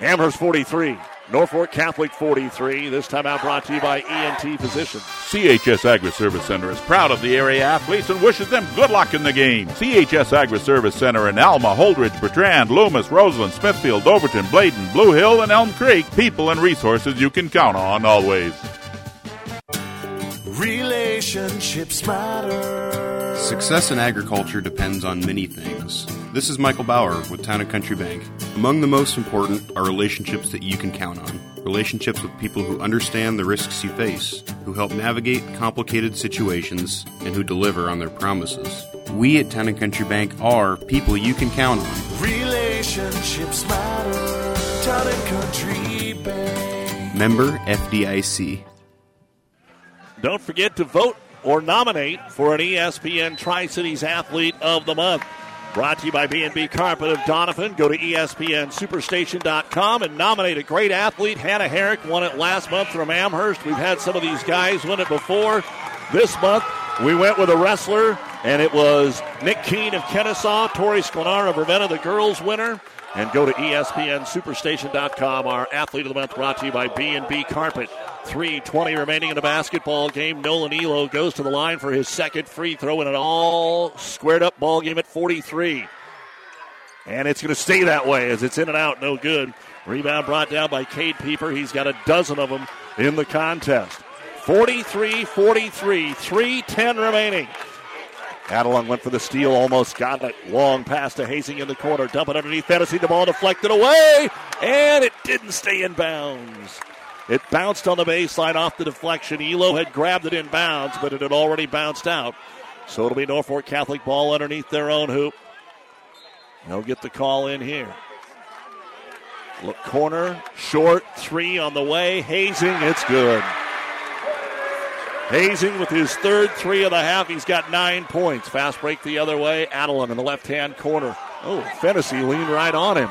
Amherst 43, Norfolk Catholic 43. This time out brought to you by ENT Physicians. CHS Agri Service Center is proud of the area athletes and wishes them good luck in the game. CHS Agri Service Center in Alma, Holdrege, Bertrand, Loomis, Roseland, Smithfield, Overton, Bladen, Blue Hill, and Elm Creek. People and resources you can count on always. Relationships matter. Success in agriculture depends on many things. This is Michael Bauer with Town and Country Bank. Among the most important are relationships that you can count on. Relationships with people who understand the risks you face, who help navigate complicated situations, and who deliver on their promises. We at Town and Country Bank are people you can count on. Relationships matter. Town and Country Bank. Member FDIC. Don't forget to vote or nominate for an ESPN Tri Cities Athlete of the Month. Brought to you by B&B Carpet of Doniphan. Go to ESPNSuperstation.com and nominate a great athlete. Hannah Herrick won it last month from Amherst. We've had some of these guys win it before. This month, we went with a wrestler, and it was Nick Keene of Kenesaw, Tori Sklenar of Ravenna, the girls winner. And go to ESPNSuperstation.com. Our athlete of the month brought to you by B&B Carpet. 3.20 remaining in the basketball game. Nolan Elo goes to the line for his second free throw in an all squared up ball game at 43. And it's going to stay that way as it's in and out, no good. Rebound brought down by Cade Pieper. He's got a dozen of them in the contest. 43 43, 3.10 remaining. Adelung went for the steal, almost got it. Long pass to Hazing in the corner. Dump it underneath Fennessy. The ball deflected away, and it didn't stay in bounds. It bounced on the baseline off the deflection. Elo had grabbed it in bounds, but it had already bounced out. So it'll be Norfolk Catholic ball underneath their own hoop. They'll get the call in here. Look, corner, short, three on the way. Hazing, it's good. Hazing with his third three of the half. He's got nine points. Fast break the other way. Adelung in the left hand corner. Oh, Fennessy leaned right on him.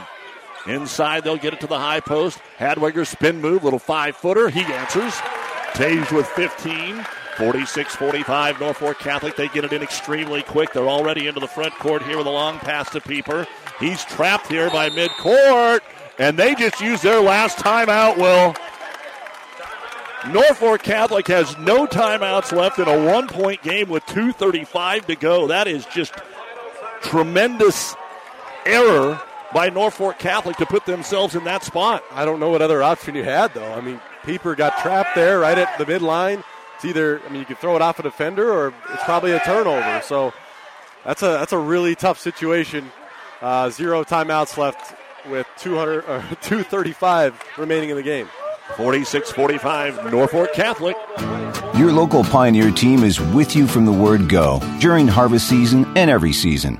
Inside, they'll get it to the high post. Hadwiger spin move, little five footer. He answers. Tage with 15. 46 45, Norfolk Catholic. They get it in extremely quick. They're already into the front court here with a long pass to Pieper. He's trapped here by midcourt, and they just used their last timeout, Will. Norfolk Catholic has no timeouts left in a one point game with 2.35 to go. That is just tremendous error by Norfolk Catholic to put themselves in that spot. I don't know what other option you had, though. I mean, Pieper got trapped there right at the midline. It's either, I mean, you can throw it off a defender or it's probably a turnover. So that's a that's a really tough situation. Uh, zero timeouts left with 200 or 235 remaining in the game. 46 45, Norfolk Catholic. Your local Pioneer team is with you from the word go during harvest season and every season.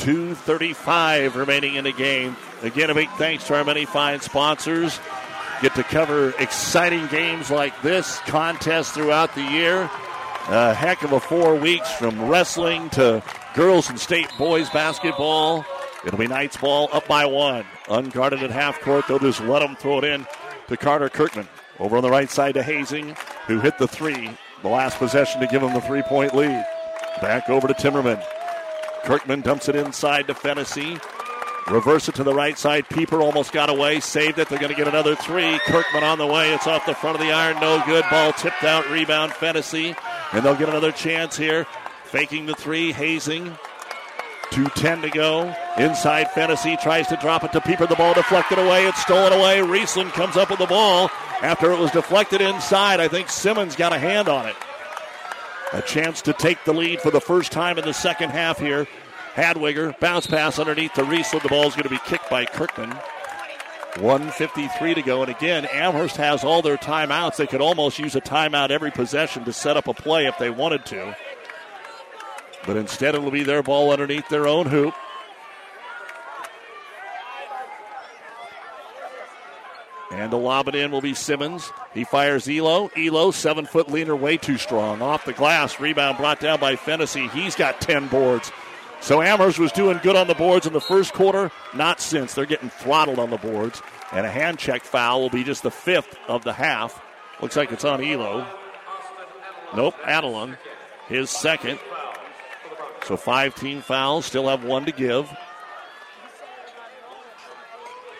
235 remaining in the game. Again, a big thanks to our many fine sponsors. Get to cover exciting games like this, contests throughout the year. A heck of a four weeks from wrestling to girls and state boys basketball. It'll be Knights ball up by one. Unguarded at half court. They'll just let them throw it in to Carter Kirkman. Over on the right side to Hazing, who hit the three. The last possession to give them the three point lead. Back over to Timmerman. Kirkman dumps it inside to Fennessy. Reverse it to the right side. Pieper almost got away. Saved it. They're going to get another three. Kirkman on the way. It's off the front of the iron. No good. Ball tipped out. Rebound Fennessy. And they'll get another chance here. Faking the three. Hazing. 2.10 to go. Inside Fennessy tries to drop it to Pieper. The ball deflected away. It's stolen away. Riesland comes up with the ball after it was deflected inside. I think Simmons got a hand on it. A chance to take the lead for the first time in the second half here. Hadwiger, bounce pass underneath to Riesland. The ball is going to be kicked by Kirkman. 153 to go. And again, Amherst has all their timeouts. They could almost use a timeout every possession to set up a play if they wanted to. But instead, it'll be their ball underneath their own hoop. And to lob it in will be Simmons. He fires Elo. Elo, seven foot leaner, way too strong. Off the glass. Rebound brought down by Fennessy. He's got 10 boards. So Amherst was doing good on the boards in the first quarter. Not since. They're getting throttled on the boards. And a hand check foul will be just the fifth of the half. Looks like it's on Elo. Nope, Adelung. His second. So five team fouls, still have one to give.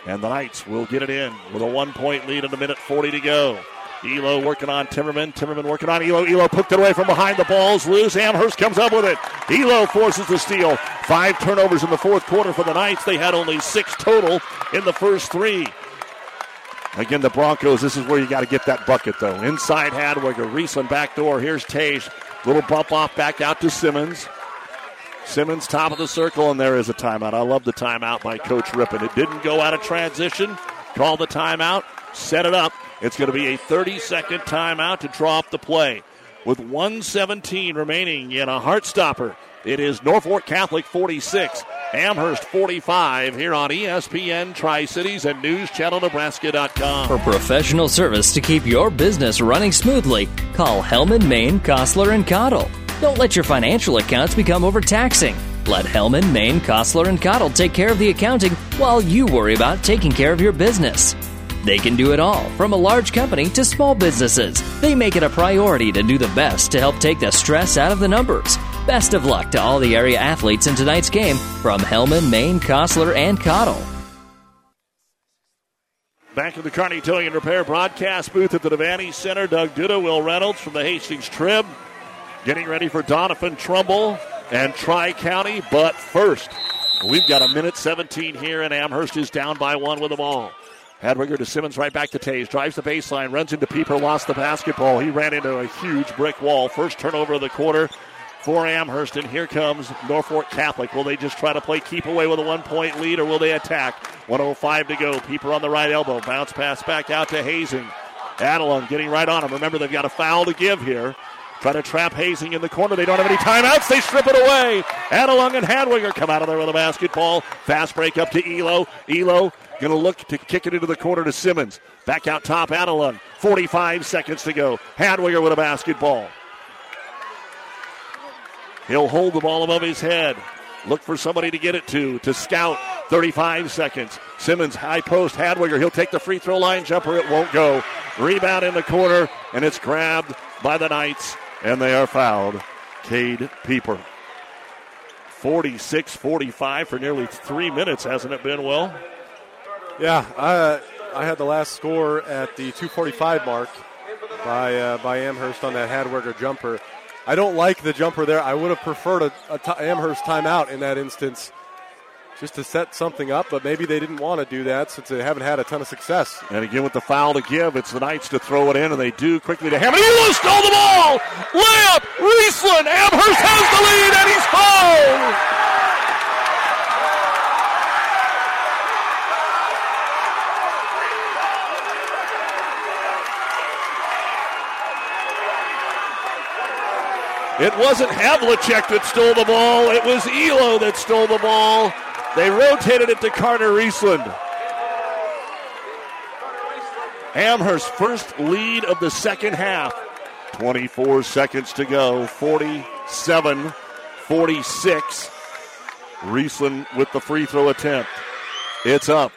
And the Knights will get it in with a one point lead in a minute 40 to go. Elo working on Timmerman. Timmerman working on Elo. Elo poked it away from behind the balls. Loose. Amherst comes up with it. Elo forces the steal. Five turnovers in the fourth quarter for the Knights. They had only six total in the first three. Again, the Broncos, this is where you got to get that bucket, though. Inside Hadwiger. Riesland back door. Here's Tage. Little bump off back out to Simmons. Simmons top of the circle, and there is a timeout. I love the timeout by Coach Rippon. It didn't go out of transition. Call the timeout, set it up. It's going to be a 30 second timeout to draw up the play. With 117 remaining in a heart stopper, it is Norfolk Catholic 46, Amherst 45 here on ESPN Tri Cities and NewsChannelNebraska.com. For professional service to keep your business running smoothly, call Hellman, Maine, Kostler, and Cottle. Don't let your financial accounts become overtaxing. Let Hellman, Maine, Kostler, and Cottle take care of the accounting while you worry about taking care of your business. They can do it all, from a large company to small businesses. They make it a priority to do the best to help take the stress out of the numbers. Best of luck to all the area athletes in tonight's game from Hellman, Maine, Kostler, and Cottle. Back in the Kearney Towing and Repair broadcast booth at the Devaney Center, Doug Duda, Will Reynolds from the Hastings Trib, getting ready for Doniphan Trumbull and Tri County. But first, we've got a minute 17 here, and Amherst is down by one with the ball. Hadwiger to Simmons, right back to Tage. Drives the baseline, runs into Pieper, lost the basketball. He ran into a huge brick wall. First turnover of the quarter for Amherst, and here comes Norfolk Catholic. Will they just try to play keep away with a one point lead, or will they attack? 105 to go. Pieper on the right elbow. Bounce pass back out to Hazing. Adelung getting right on him. Remember, they've got a foul to give here. Try to trap Hazing in the corner. They don't have any timeouts. They strip it away. Adelung and Hadwiger come out of there with a basketball. Fast break up to Elo. Elo going to look to kick it into the corner to Simmons. Back out top, Adelung. 45 seconds to go. Hadwiger with a basketball. He'll hold the ball above his head. Look for somebody to get it to. To scout. 35 seconds. Simmons, high post. Hadwiger. He'll take the free throw line jumper. It won't go. Rebound in the corner, and it's grabbed by the Knights, and they are fouled. Cade Pieper. 46 45 for nearly three minutes, hasn't it been, Well? Yeah, I, I had the last score at the 245 mark by, uh, by Amherst on that Hadwiger jumper. I don't like the jumper there. I would have preferred a, a t- Amherst timeout in that instance just to set something up, but maybe they didn't want to do that since they haven't had a ton of success. And again, with the foul to give, it's the Knights to throw it in, and they do quickly to Hammond. Elo stole the ball! Layup! Riesland! Amherst has the lead, and he's fouled! It wasn't Havlicek that stole the ball. It was Elo that stole the ball. They rotated it to Carter Riesland. Amherst first lead of the second half. 24 seconds to go. 47 46. Riesland with the free throw attempt. It's up.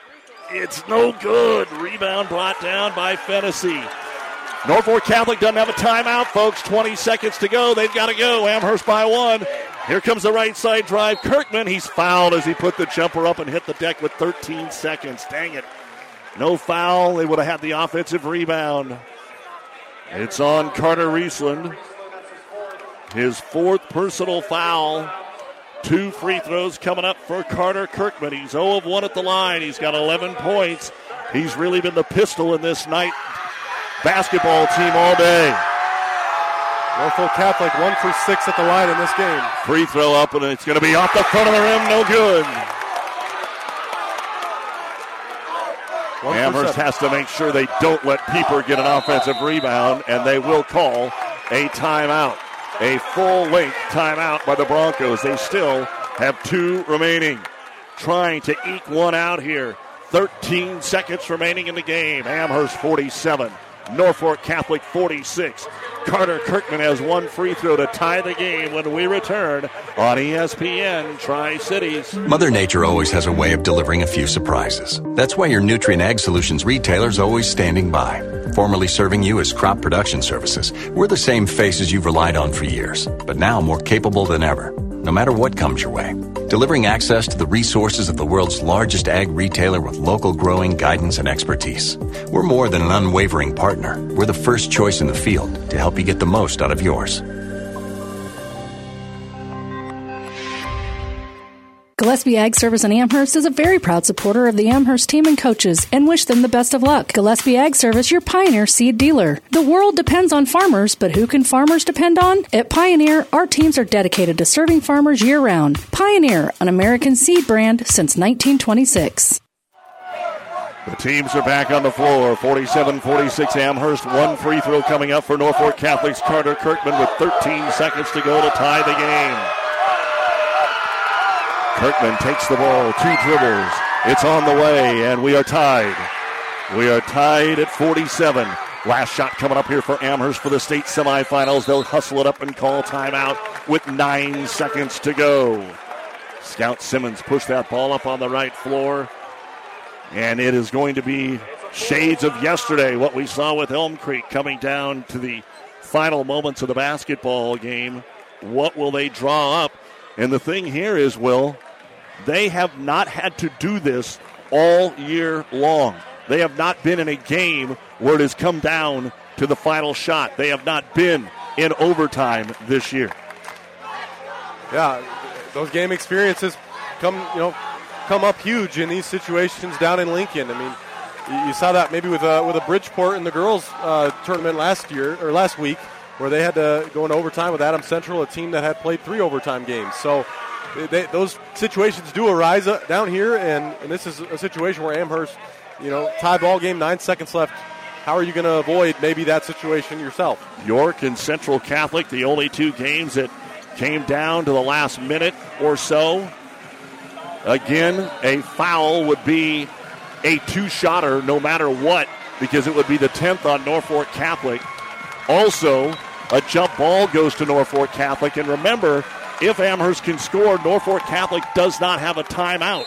It's no good. Rebound brought down by Fennessy. Norfolk Catholic doesn't have a timeout, folks. 20 seconds to go. They've got to go. Amherst by one. Here comes the right side drive. Kirkman, he's fouled as he put the jumper up and hit the deck with 13 seconds. Dang it. No foul. They would have had the offensive rebound. It's on Carter Riesland. His fourth personal foul. Two free throws coming up for Carter Kirkman. He's 0 of 1 at the line. He's got 11 points. He's really been the pistol in this Knight basketball team all day. Norfolk Catholic one for six at the line in this game. Free throw up, and it's going to be off the front of the rim. No good. One Amherst has to make sure they don't let Pieper get an offensive rebound, and they will call a timeout. A full length timeout by the Broncos. They still have two remaining. Trying to eke one out here. 13 seconds remaining in the game. Amherst 47, Norfolk Catholic 46. Carter Kirkman has one free throw to tie the game when we return on ESPN Tri Cities. Mother Nature always has a way of delivering a few surprises. That's why your Nutrien Ag Solutions retailer is always standing by. Formerly serving you as crop production services, we're the same faces you've relied on for years, but now more capable than ever, no matter what comes your way. Delivering access to the resources of the world's largest ag retailer with local growing guidance and expertise. We're more than an unwavering partner. We're the first choice in the field to help you get the most out of yours. Gillespie Ag Service in Amherst is a very proud supporter of the Amherst team and coaches and wish them the best of luck. Gillespie Ag Service, your Pioneer seed dealer. The world depends on farmers, but who can farmers depend on? At Pioneer, our teams are dedicated to serving farmers year round. Pioneer, an American seed brand since 1926. The teams are back on the floor. 47 46 Amherst. One free throw coming up for Norfolk Catholic's Carter Kirkman with 13 seconds to go to tie the game. Kirkman takes the ball, two dribbles. It's on the way, and we are tied. We are tied at 47. Last shot coming up here for Amherst for the state semifinals. They'll hustle it up and call timeout with nine seconds to go. Scout Simmons pushed that ball up on the right floor. And it is going to be shades of yesterday, what we saw with Elm Creek coming down to the final moments of the basketball game. What will they draw up? And the thing here is, Will, they have not had to do this all year long. They have not been in a game where it has come down to the final shot. They have not been in overtime this year. Yeah, those game experiences come, you know, come up huge in these situations down in Lincoln. I mean, you- saw that maybe with a with a Bridgeport in the girls uh, tournament last year or last week, where they had to go into overtime with Adams Central, a team that had played three overtime games. So they, those situations do arise uh, down here, and, and this is a situation where Amherst, you know, tie ball game, nine seconds left. How are you going to avoid maybe that situation yourself? York and Central Catholic, the only two games that came down to the last minute or so. Again, a foul would be a two shotter no matter what, because it would be the 10th on Norfolk Catholic. Also, a jump ball goes to Norfolk Catholic. And remember, if Amherst can score, Norfolk Catholic does not have a timeout.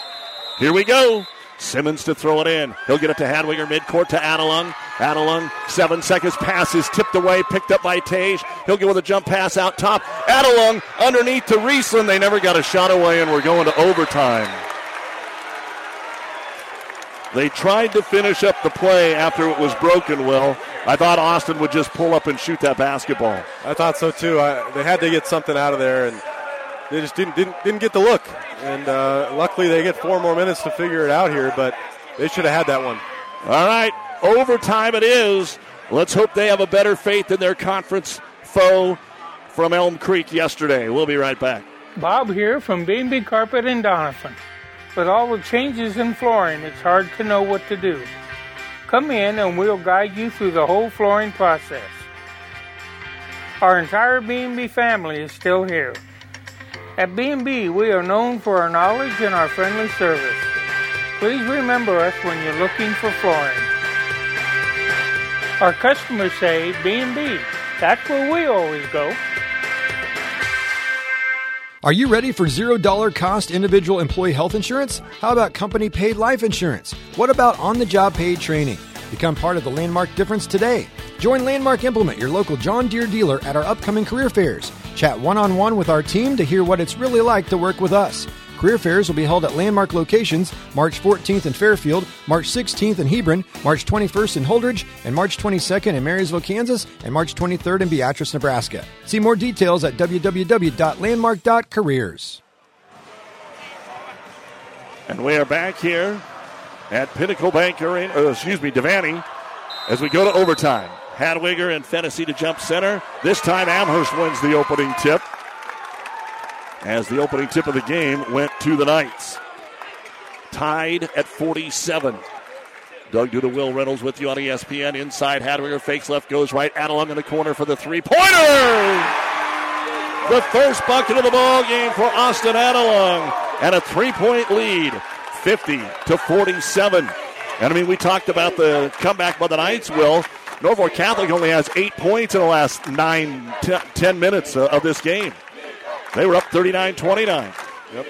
Here we go. Simmons to throw it in. He'll get it to Hadwiger midcourt to Adelung. Adelung, seven seconds, pass is tipped away, picked up by Tage. He'll go with a jump pass out top. Adelung underneath to Riesland. They never got a shot away, and we're going to overtime. They tried to finish up the play after it was broken, Will. I thought Austin would just pull up and shoot that basketball. I thought so too. I, they had to get something out of there, and they just didn't didn't, didn't get the look. And uh, luckily, they get four more minutes to figure it out here, but they should have had that one. All right, overtime it is. Let's hope they have a better faith in their conference foe from Elm Creek yesterday. We'll be right back. Bob here from B&B Carpet in Doniphan. With all the changes in flooring, it's hard to know what to do. Come in and we'll guide you through the whole flooring process. Our entire B&B family is still here. At B&B, we are known for our knowledge and our friendly service. Please remember us when you're looking for flooring. Our customers say B&B. That's where we always go. Are you ready for $0 cost individual employee health insurance? How about company paid life insurance? What about on the job paid training? Become part of the Landmark difference today. Join Landmark Implement, your local John Deere dealer, at our upcoming career fairs. Chat one on one with our team to hear what it's really like to work with us. Career fairs will be held at landmark locations March 14th in Fairfield, March 16th in Hebron, March 21st in Holdrege, and March 22nd in Marysville, Kansas, and March 23rd in Beatrice, Nebraska. See more details at www.landmark.careers. And we are back here at Pinnacle Bank Arena, or excuse me, Devaney, as we go to overtime. Hadwiger and Fennessy to jump center. This time Amherst wins the opening tip. As the opening tip of the game went to the Knights. Tied at 47. Doug Duda, Will Reynolds with you on ESPN. Inside Hadwiger fakes left, goes right. Adelung in the corner for the three pointer. The first bucket of the ball game for Austin Adelung, and a three point lead. 50 to 47. And I mean, we talked about the comeback by the Knights, Will. Norfolk Catholic only has eight points in the last nine, t- ten minutes uh, of this game. They were up 39 29. Yep.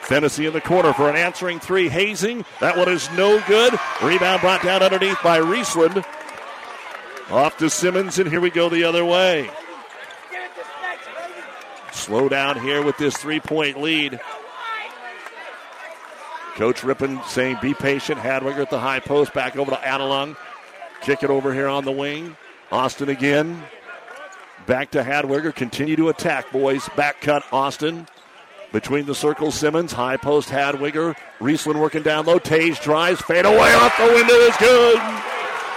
Fennessy in the corner for an answering three. Hazing. That one is no good. Rebound brought down underneath by Riesland. Off to Simmons, and here we go the other way. Slow down here with this three point lead. Coach Rippon saying, be patient. Hadwiger at the high post. Back over to Adelung. Kick it over here on the wing. Austin again. Back to Hadwiger. Continue to attack, boys. Back cut, Austin. Between the circles, Simmons. High post, Hadwiger. Riesland working down low. Tage drives. Fade away off the window is good.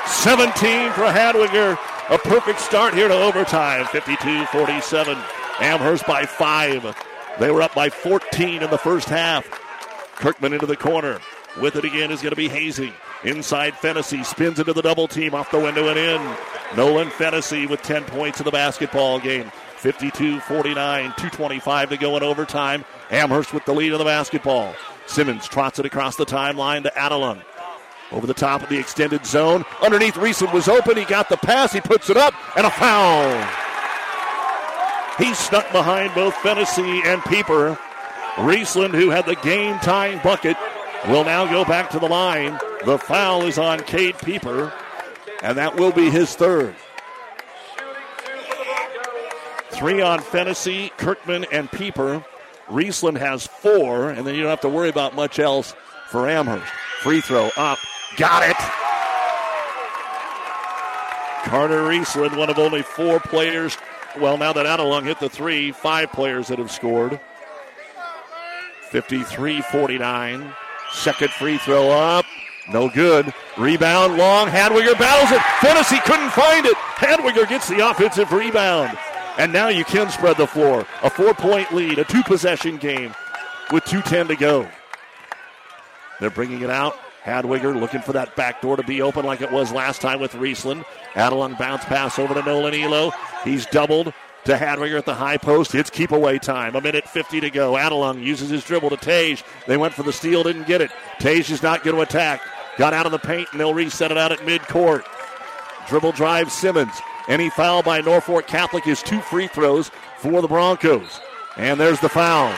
17 for Hadwiger. A perfect start here to overtime. 52 47. Amherst by five. They were up by 14 in the first half. Kirkman into the corner. With it again is going to be Hazy. Inside Fennessy spins into the double team off the window and in. Nolan Fennessy with 10 points in the basketball game. 52 49, 225 to go in overtime. Amherst with the lead in the basketball. Simmons trots it across the timeline to Adelung. Over the top of the extended zone. Underneath Riesland was open. He got the pass. He puts it up and a foul. He snuck behind both Fennessy and Pieper. Riesland, who had the game tying bucket, will now go back to the line. The foul is on Cade Pieper, and that will be his third. Three on Fennessy, Kirkman, and Pieper. Riesland has four, and then you don't have to worry about much else for Amherst. Free throw up. Got it. Carter Riesland, one of only four players. Well, now that Adelung hit the three, five players that have scored. 53 49. Second free throw up. No good. Rebound long. Hadwiger battles it. Fennessy couldn't find it. Hadwiger gets the offensive rebound. And now you can spread the floor. A four point lead, a two possession game with 2.10 to go. They're bringing it out. Hadwiger looking for that back door to be open like it was last time with Riesland. Adelung bounce pass over to Nolan Elo. He's doubled to Hadwiger at the high post. It's keep away time. A minute 50 to go. Adelung uses his dribble to Tage. They went for the steal, didn't get it. Tage is not going to attack. Got out of the paint, and they'll reset it out at midcourt. Dribble drive Simmons. Any foul by Norfolk Catholic is two free throws for the Broncos. And there's the foul.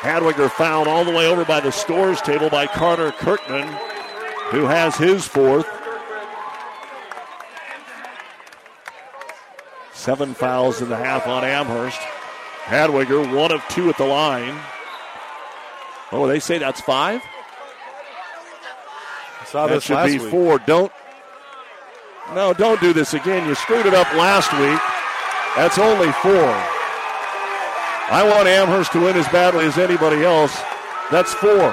Hadwiger fouled all the way over by the scores table by Carter Kirkman, who has his fourth. Seven fouls in the half on Amherst. Hadwiger, one of two at the line. Oh, they say that's five? Saw that this should last be week. four. Don't. No, don't do this again. You screwed it up last week. That's only four. I want Amherst to win as badly as anybody else. That's four.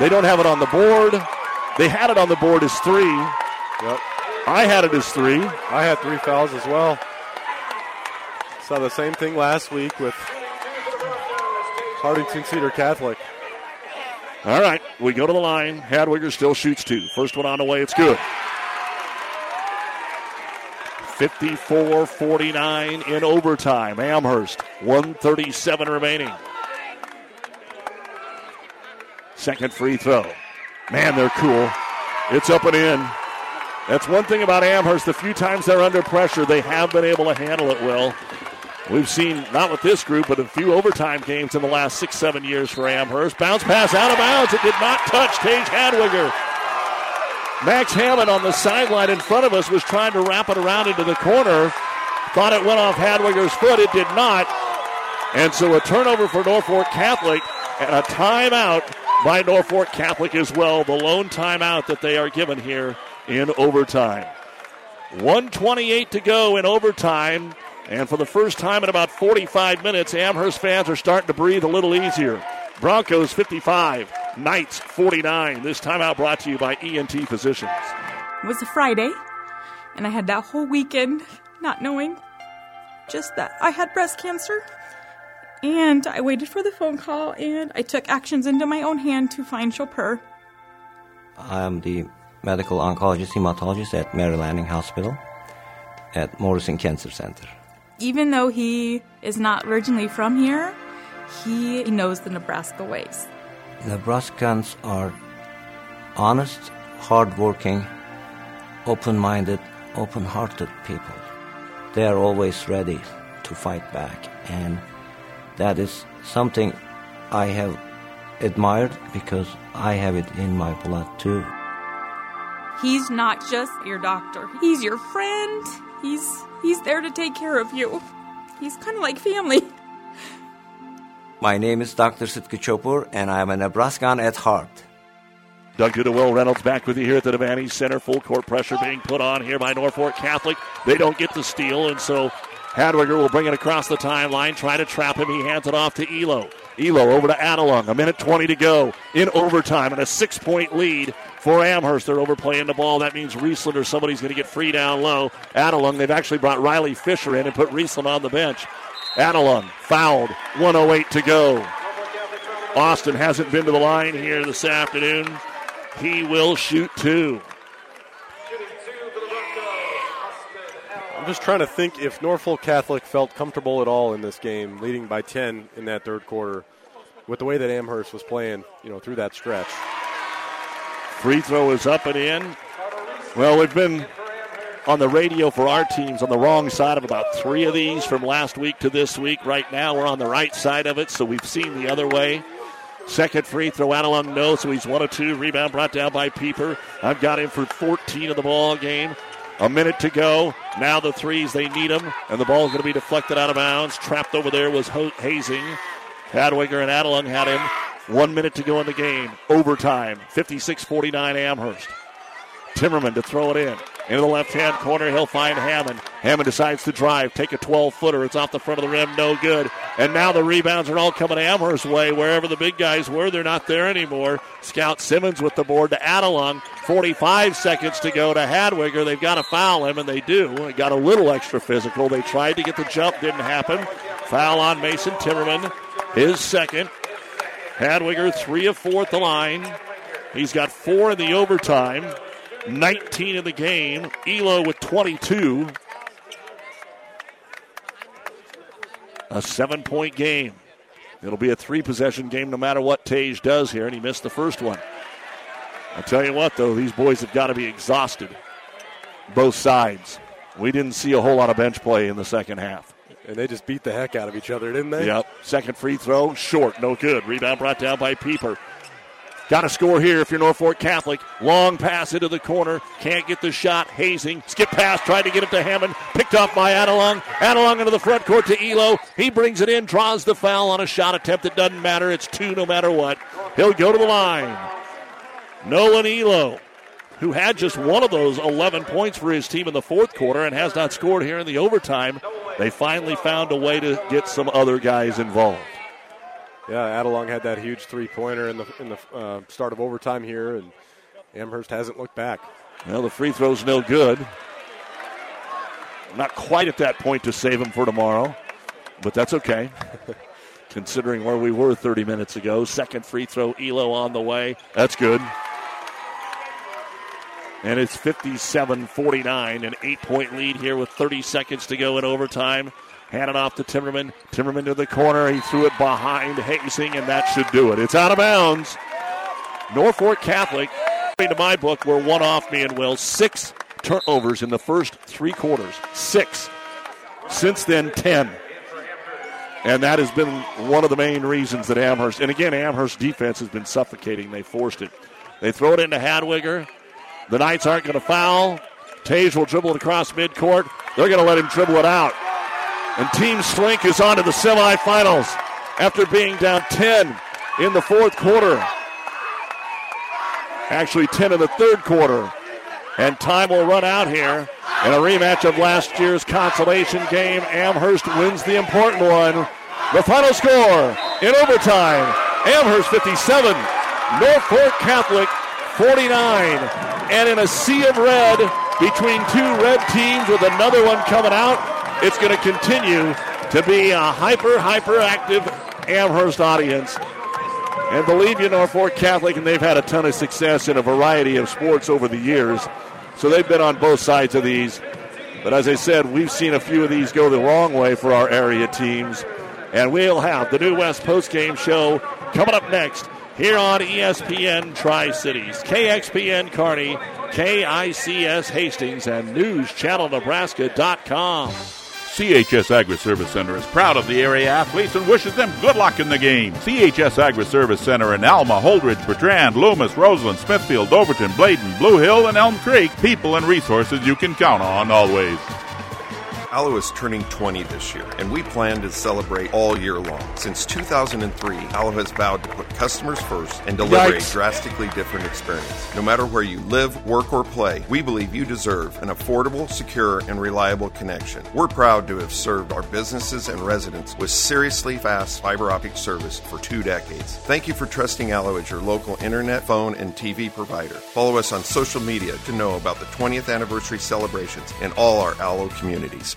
They don't have it on the board. They had it on the board as three. Yep. I had it as three. I had three fouls as well. Saw the same thing last week with Hartington Cedar Catholic. All right, we go to the line. Hadwiger still shoots two. First one on the way, it's good. 54 49 in overtime. Amherst, 137 remaining. Second free throw. Man, they're cool. It's up and in. That's one thing about Amherst. The few times they're under pressure, they have been able to handle it well. We've seen, not with this group, but a few overtime games in the last six, seven years for Amherst. Bounce pass out of bounds. It did not touch Tage Hadwiger. Max Hammond on the sideline in front of us was trying to wrap it around into the corner. Thought it went off Hadwiger's foot. It did not. And so a turnover for Norfolk Catholic and a timeout by Norfolk Catholic as well. The lone timeout that they are given here in overtime. 128 to go in overtime. And for the first time in about 45 minutes, Amherst fans are starting to breathe a little easier. Broncos 55, Knights 49. This timeout brought to you by ENT Physicians. It was a Friday, and I had that whole weekend not knowing just that I had breast cancer. And I waited for the phone call, and I took actions into my own hand to find Chopin. I'm the medical oncologist hematologist at Mary Lanning Hospital at Morrison Cancer Center. Even though he is not originally from here, he knows the Nebraska ways. Nebraskans are honest, hardworking, open minded, open hearted people. They are always ready to fight back, and that is something I have admired because I have it in my blood too. He's not just your doctor. He's your friend. He's he's there to take care of you. He's kind of like family. My name is Dr. Sitka Chopur, and I am a Nebraskan at heart. Doug Goodwill Reynolds back with you here at the Devaney Center. Full court pressure being put on here by Norfolk Catholic. They don't get the steal, and so Hadwiger will bring it across the timeline, try to trap him. He hands it off to Elo. Elo over to Adelung. A minute 20 to go in overtime and a six point lead for Amherst. They're overplaying the ball. That means Riesland or somebody's going to get free down low. Adelung, they've actually brought Riley Fisher in and put Riesland on the bench. Adelung fouled. 108 to go. Austin hasn't been to the line here this afternoon. He will shoot two. I'm just trying to think if Norfolk Catholic felt comfortable at all in this game, leading by 10 in that third quarter, with the way that Amherst was playing, you know, through that stretch. Free throw is up and in. Well, we've been on the radio for our teams on the wrong side of about three of these from last week to this week. Right now, we're on the right side of it, so we've seen the other way. Second free throw, Adelung no, so he's one of two. Rebound brought down by Pieper. I've got him for 14 of the ball game. A minute to go. Now the threes, they need them, and the ball is going to be deflected out of bounds. Trapped over there was Hazing. Hadwiger and Adelung had him. One minute to go in the game. Overtime. 56 49 Amherst. Timmerman to throw it in. Into the left hand corner, he'll find Hammond. Hammond decides to drive, take a 12 footer. It's off the front of the rim, no good. And now the rebounds are all coming Amherst's way. Wherever the big guys were, they're not there anymore. Scout Simmons with the board to Adelung. 45 seconds to go to Hadwiger. They've got to foul him, and they do. It got a little extra physical. They tried to get the jump, didn't happen. Foul on Mason Timmerman, his second. Hadwiger, three of four at the line. He's got four in the overtime. 19 in the game. Elo with 22. A seven point game. It'll be a three possession game no matter what Tage does here, and he missed the first one. I tell you what, though, these boys have got to be exhausted. Both sides. We didn't see a whole lot of bench play in the second half. And they just beat the heck out of each other, didn't they? Yep. Second free throw, short, no good. Rebound brought down by Pieper. Got to score here if you're Norfolk Catholic. Long pass into the corner. Can't get the shot. Hazing. Skip pass. Tried to get it to Hammond. Picked off by Adelung. Adelung into the front court to Elo. He brings it in. Draws the foul on a shot attempt. It doesn't matter. It's two no matter what. He'll go to the line. Nolan Elo, who had just one of those 11 points for his team in the fourth quarter and has not scored here in the overtime. They finally found a way to get some other guys involved. Yeah, Adelung had that huge three pointer in the in the uh, start of overtime here, and Amherst hasn't looked back. Well, the free throw's no good. Not quite at that point to save him for tomorrow, but that's okay. Considering where we were 30 minutes ago. Second free throw, Elo on the way. That's good. And it's 57 49, an eight point lead here with 30 seconds to go in overtime. Handed off to Timmerman. Timmerman to the corner. He threw it behind Hazing, and that should do it. It's out of bounds. Norfolk Catholic, to my book, were one off me and Will. Six turnovers in the first three quarters. Six. Since then, ten. And that has been one of the main reasons that Amherst, and again, Amherst defense has been suffocating. They forced it. They throw it into Hadwiger. The Knights aren't going to foul. Tage will dribble it across midcourt. They're going to let him dribble it out. And Team Slink is on to the semifinals after being down 10 in the fourth quarter. Actually, 10 in the third quarter. And time will run out here. In a rematch of last year's consolation game, Amherst wins the important one. The final score in overtime Amherst 57, Norfolk Catholic 49. And in a sea of red between two red teams with another one coming out, it's going to continue to be a hyper, hyper active Amherst audience. And believe you, Norfolk Catholic, and they've had a ton of success in a variety of sports over the years. So they've been on both sides of these. But as I said, we've seen a few of these go the wrong way for our area teams. And we'll have the New West postgame show coming up next here on ESPN Tri Cities, KXPN Kearney, KICS Hastings, and NewsChannelNebraska.com. CHS Agri Service Center is proud of the area athletes and wishes them good luck in the game. CHS Agri Service Center in Alma, Holdrege, Bertrand, Loomis, Roseland, Smithfield, Overton, Bladen, Blue Hill, and Elm Creek. People and resources you can count on always. Allo is turning 20 this year, and we plan to celebrate all year long. Since 2003, Allo has vowed to put customers first and deliver Yikes. a drastically different experience. No matter where you live, work, or play, we believe you deserve an affordable, secure, and reliable connection. We're proud to have served our businesses and residents with seriously fast fiber optic service for two decades. Thank you for trusting Allo as your local internet, phone, and TV provider. Follow us on social media to know about the 20th anniversary celebrations in all our Allo communities.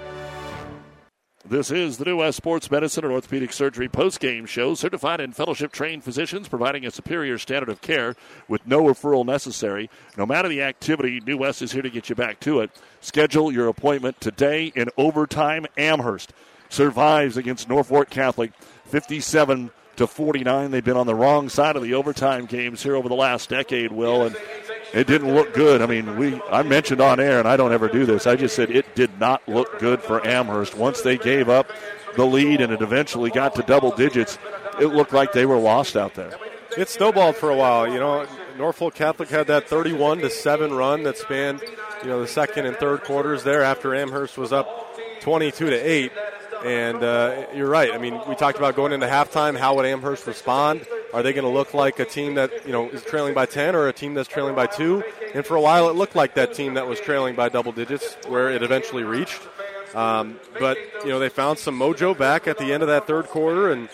This is the New West Sports Medicine and Orthopedic Surgery post-game show. Certified and fellowship-trained physicians providing a superior standard of care with no referral necessary. No matter the activity, New West is here to get you back to it. Schedule your appointment today in overtime. Amherst survives against Norfolk Catholic, 57 to 49. They've been on the wrong side of the overtime games here over the last decade, Will, and it didn't look good. I mean, we I mentioned on air, and I don't ever do this. I just said it did not look good for Amherst. Once they gave up the lead and it eventually got to double digits, it looked like they were lost out there. It snowballed for a while. You know, Norfolk Catholic had that 31 to 7 run that spanned, you know, the second and third quarters there after Amherst was up 22 to 8. And uh, you're right. I mean, we talked about going into halftime. How would Amherst respond? Are they going to look like a team that you know is trailing by 10 or a team that's trailing by two? And for a while, it looked like that team that was trailing by double digits, where it eventually reached. Um, but you know, they found some mojo back at the end of that third quarter and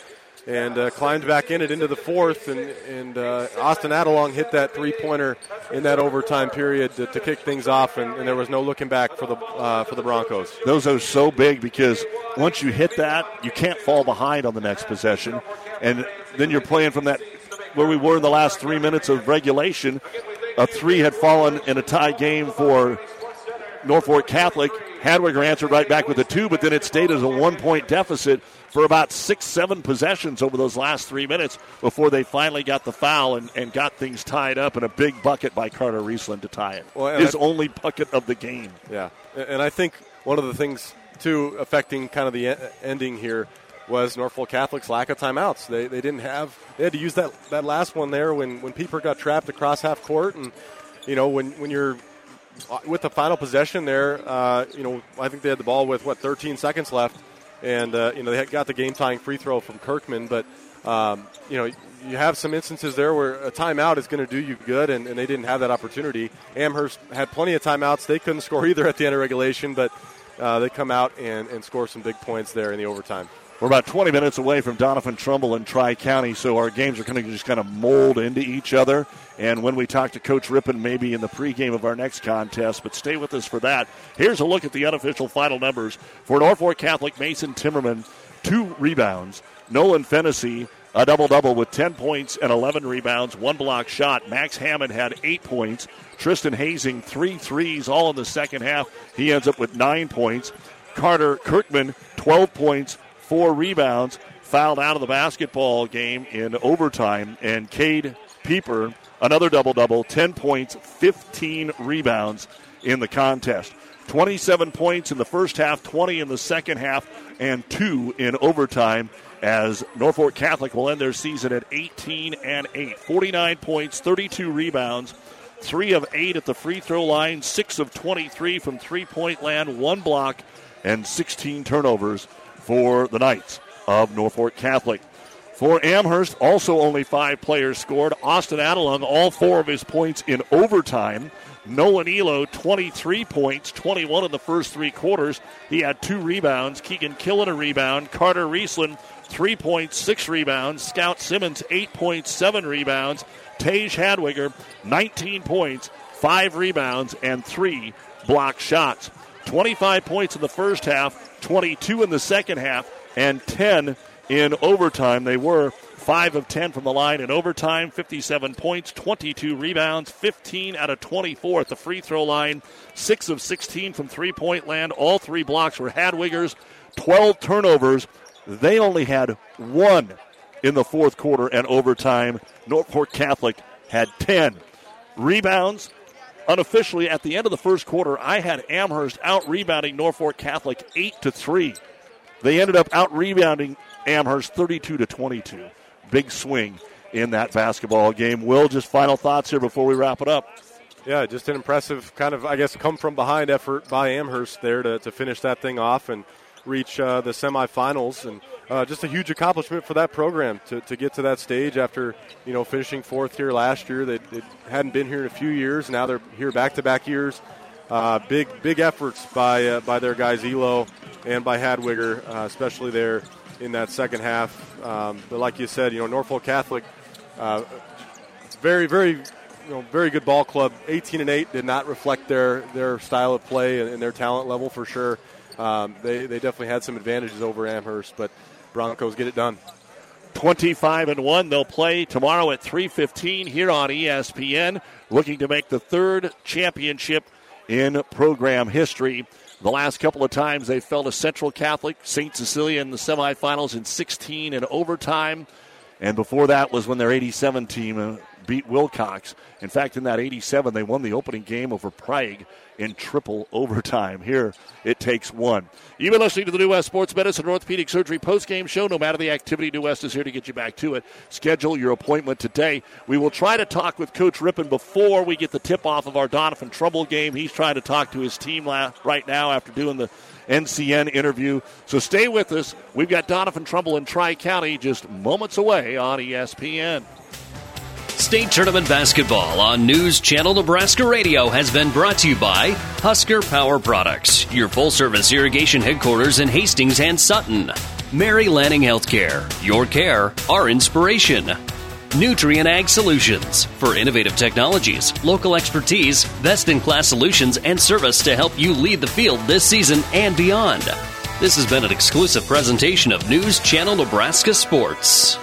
and uh, climbed back in it into the fourth. And, and uh, Austin Adelung hit that three pointer in that overtime period to, to kick things off, and, and there was no looking back for the uh, for the Broncos. Those are so big because once you hit that, you can't fall behind on the next possession. And then you're playing from that where we were in the last three minutes of regulation. A three had fallen in a tie game for Norfolk Catholic. Hadwiger answered right back with a two, but then it stayed as a one point deficit for about six, seven possessions over those last three minutes before they finally got the foul and, and got things tied up in a big bucket by Carter Riesland to tie it. Well, His I- only bucket of the game. Yeah, and I think one of the things too affecting kind of the ending here was Norfolk Catholic's lack of timeouts. They, they didn't have they had to use that, that last one there when when Pieper got trapped across half court, and you know when when you're uh, with the final possession there, uh, you know I think they had the ball with what 13 seconds left, and uh, you know they got the game tying free throw from Kirkman, but um, you know you have some instances there where a timeout is going to do you good, and, and they didn't have that opportunity. Amherst had plenty of timeouts; they couldn't score either at the end of regulation, but uh, they come out and, and score some big points there in the overtime. We're about 20 minutes away from Doniphan Trumbull and Tri County, so our games are going to just kind of mold into each other. And when we talk to Coach Rippon, maybe in the pregame of our next contest, but stay with us for that. Here's a look at the unofficial final numbers for Norfolk Catholic Mason Timmerman, two rebounds. Nolan Fennessy, a double double with 10 points and 11 rebounds, one block shot. Max Hammond had eight points. Tristan Hazing, three threes, all in the second half. He ends up with nine points. Carter Kirkman, 12 points, four rebounds, fouled out of the basketball game in overtime. And Cade Pieper, another double double, 10 points, 15 rebounds in the contest. 27 points in the first half, 20 in the second half, and two in overtime. As Norfolk Catholic will end their season at 18 and 8, 49 points, 32 rebounds, three of eight at the free throw line, six of 23 from three point land, one block, and 16 turnovers for the Knights of Norfolk Catholic. For Amherst, also only five players scored. Austin Adelung, all four of his points in overtime. Nolan Elo, 23 points, 21 in the first three quarters. He had two rebounds. Keegan Killen, a rebound. Carter Riesland, three points, six rebounds. Scout Simmons, eight points, seven rebounds. Tage Hadwiger, 19 points, five rebounds, and three block shots. 25 points in the first half, 22 in the second half, and 10 in overtime. They were 5 of 10 from the line in overtime, 57 points, 22 rebounds, 15 out of 24 at the free throw line, 6 of 16 from three point land. All three blocks were Hadwigers, 12 turnovers. They only had one in the fourth quarter and overtime. Norfolk Catholic had 10 rebounds. Unofficially, at the end of the first quarter, I had Amherst out rebounding Norfolk Catholic 8 to 3. They ended up out rebounding Amherst 32 to 22. Big swing in that basketball game. Will, just final thoughts here before we wrap it up. Yeah, just an impressive kind of, I guess, come from behind effort by Amherst there to, to finish that thing off and reach uh, the semifinals. And uh, just a huge accomplishment for that program to, to get to that stage after you know finishing fourth here last year. They, they hadn't been here in a few years. Now they're here back to back years. Uh, big big efforts by uh, by their guys Elo and by Hadwiger, uh, especially there in that second half. Um, but like you said, you know Norfolk Catholic, uh, very very you know very good ball club. 18 and 8 did not reflect their their style of play and, and their talent level for sure. Um, they they definitely had some advantages over Amherst, but Broncos get it done. 25 and 1 they'll play tomorrow at 3:15 here on ESPN looking to make the third championship in program history. The last couple of times they fell to Central Catholic, St. Cecilia in the semifinals in 16 and overtime. And before that was when their 87 team uh, beat Wilcox. In fact, in that 87, they won the opening game over Prague in triple overtime. Here, it takes one. You've been listening to the New West Sports Medicine and Orthopedic Surgery post-game show. No matter the activity, New West is here to get you back to it. Schedule your appointment today. We will try to talk with Coach Rippon before we get the tip-off of our Doniphan Trumbull game. He's trying to talk to his team right now after doing the NCN interview. So stay with us. We've got Doniphan Trumbull in Tri County just moments away on ESPN. State Tournament Basketball on News Channel Nebraska Radio has been brought to you by Husker Power Products, your full service irrigation headquarters in Hastings and Sutton. Mary Lanning Healthcare, your care, our inspiration. Nutrien Ag Solutions for innovative technologies, local expertise, best in class solutions, and service to help you lead the field this season and beyond. This has been an exclusive presentation of News Channel Nebraska Sports.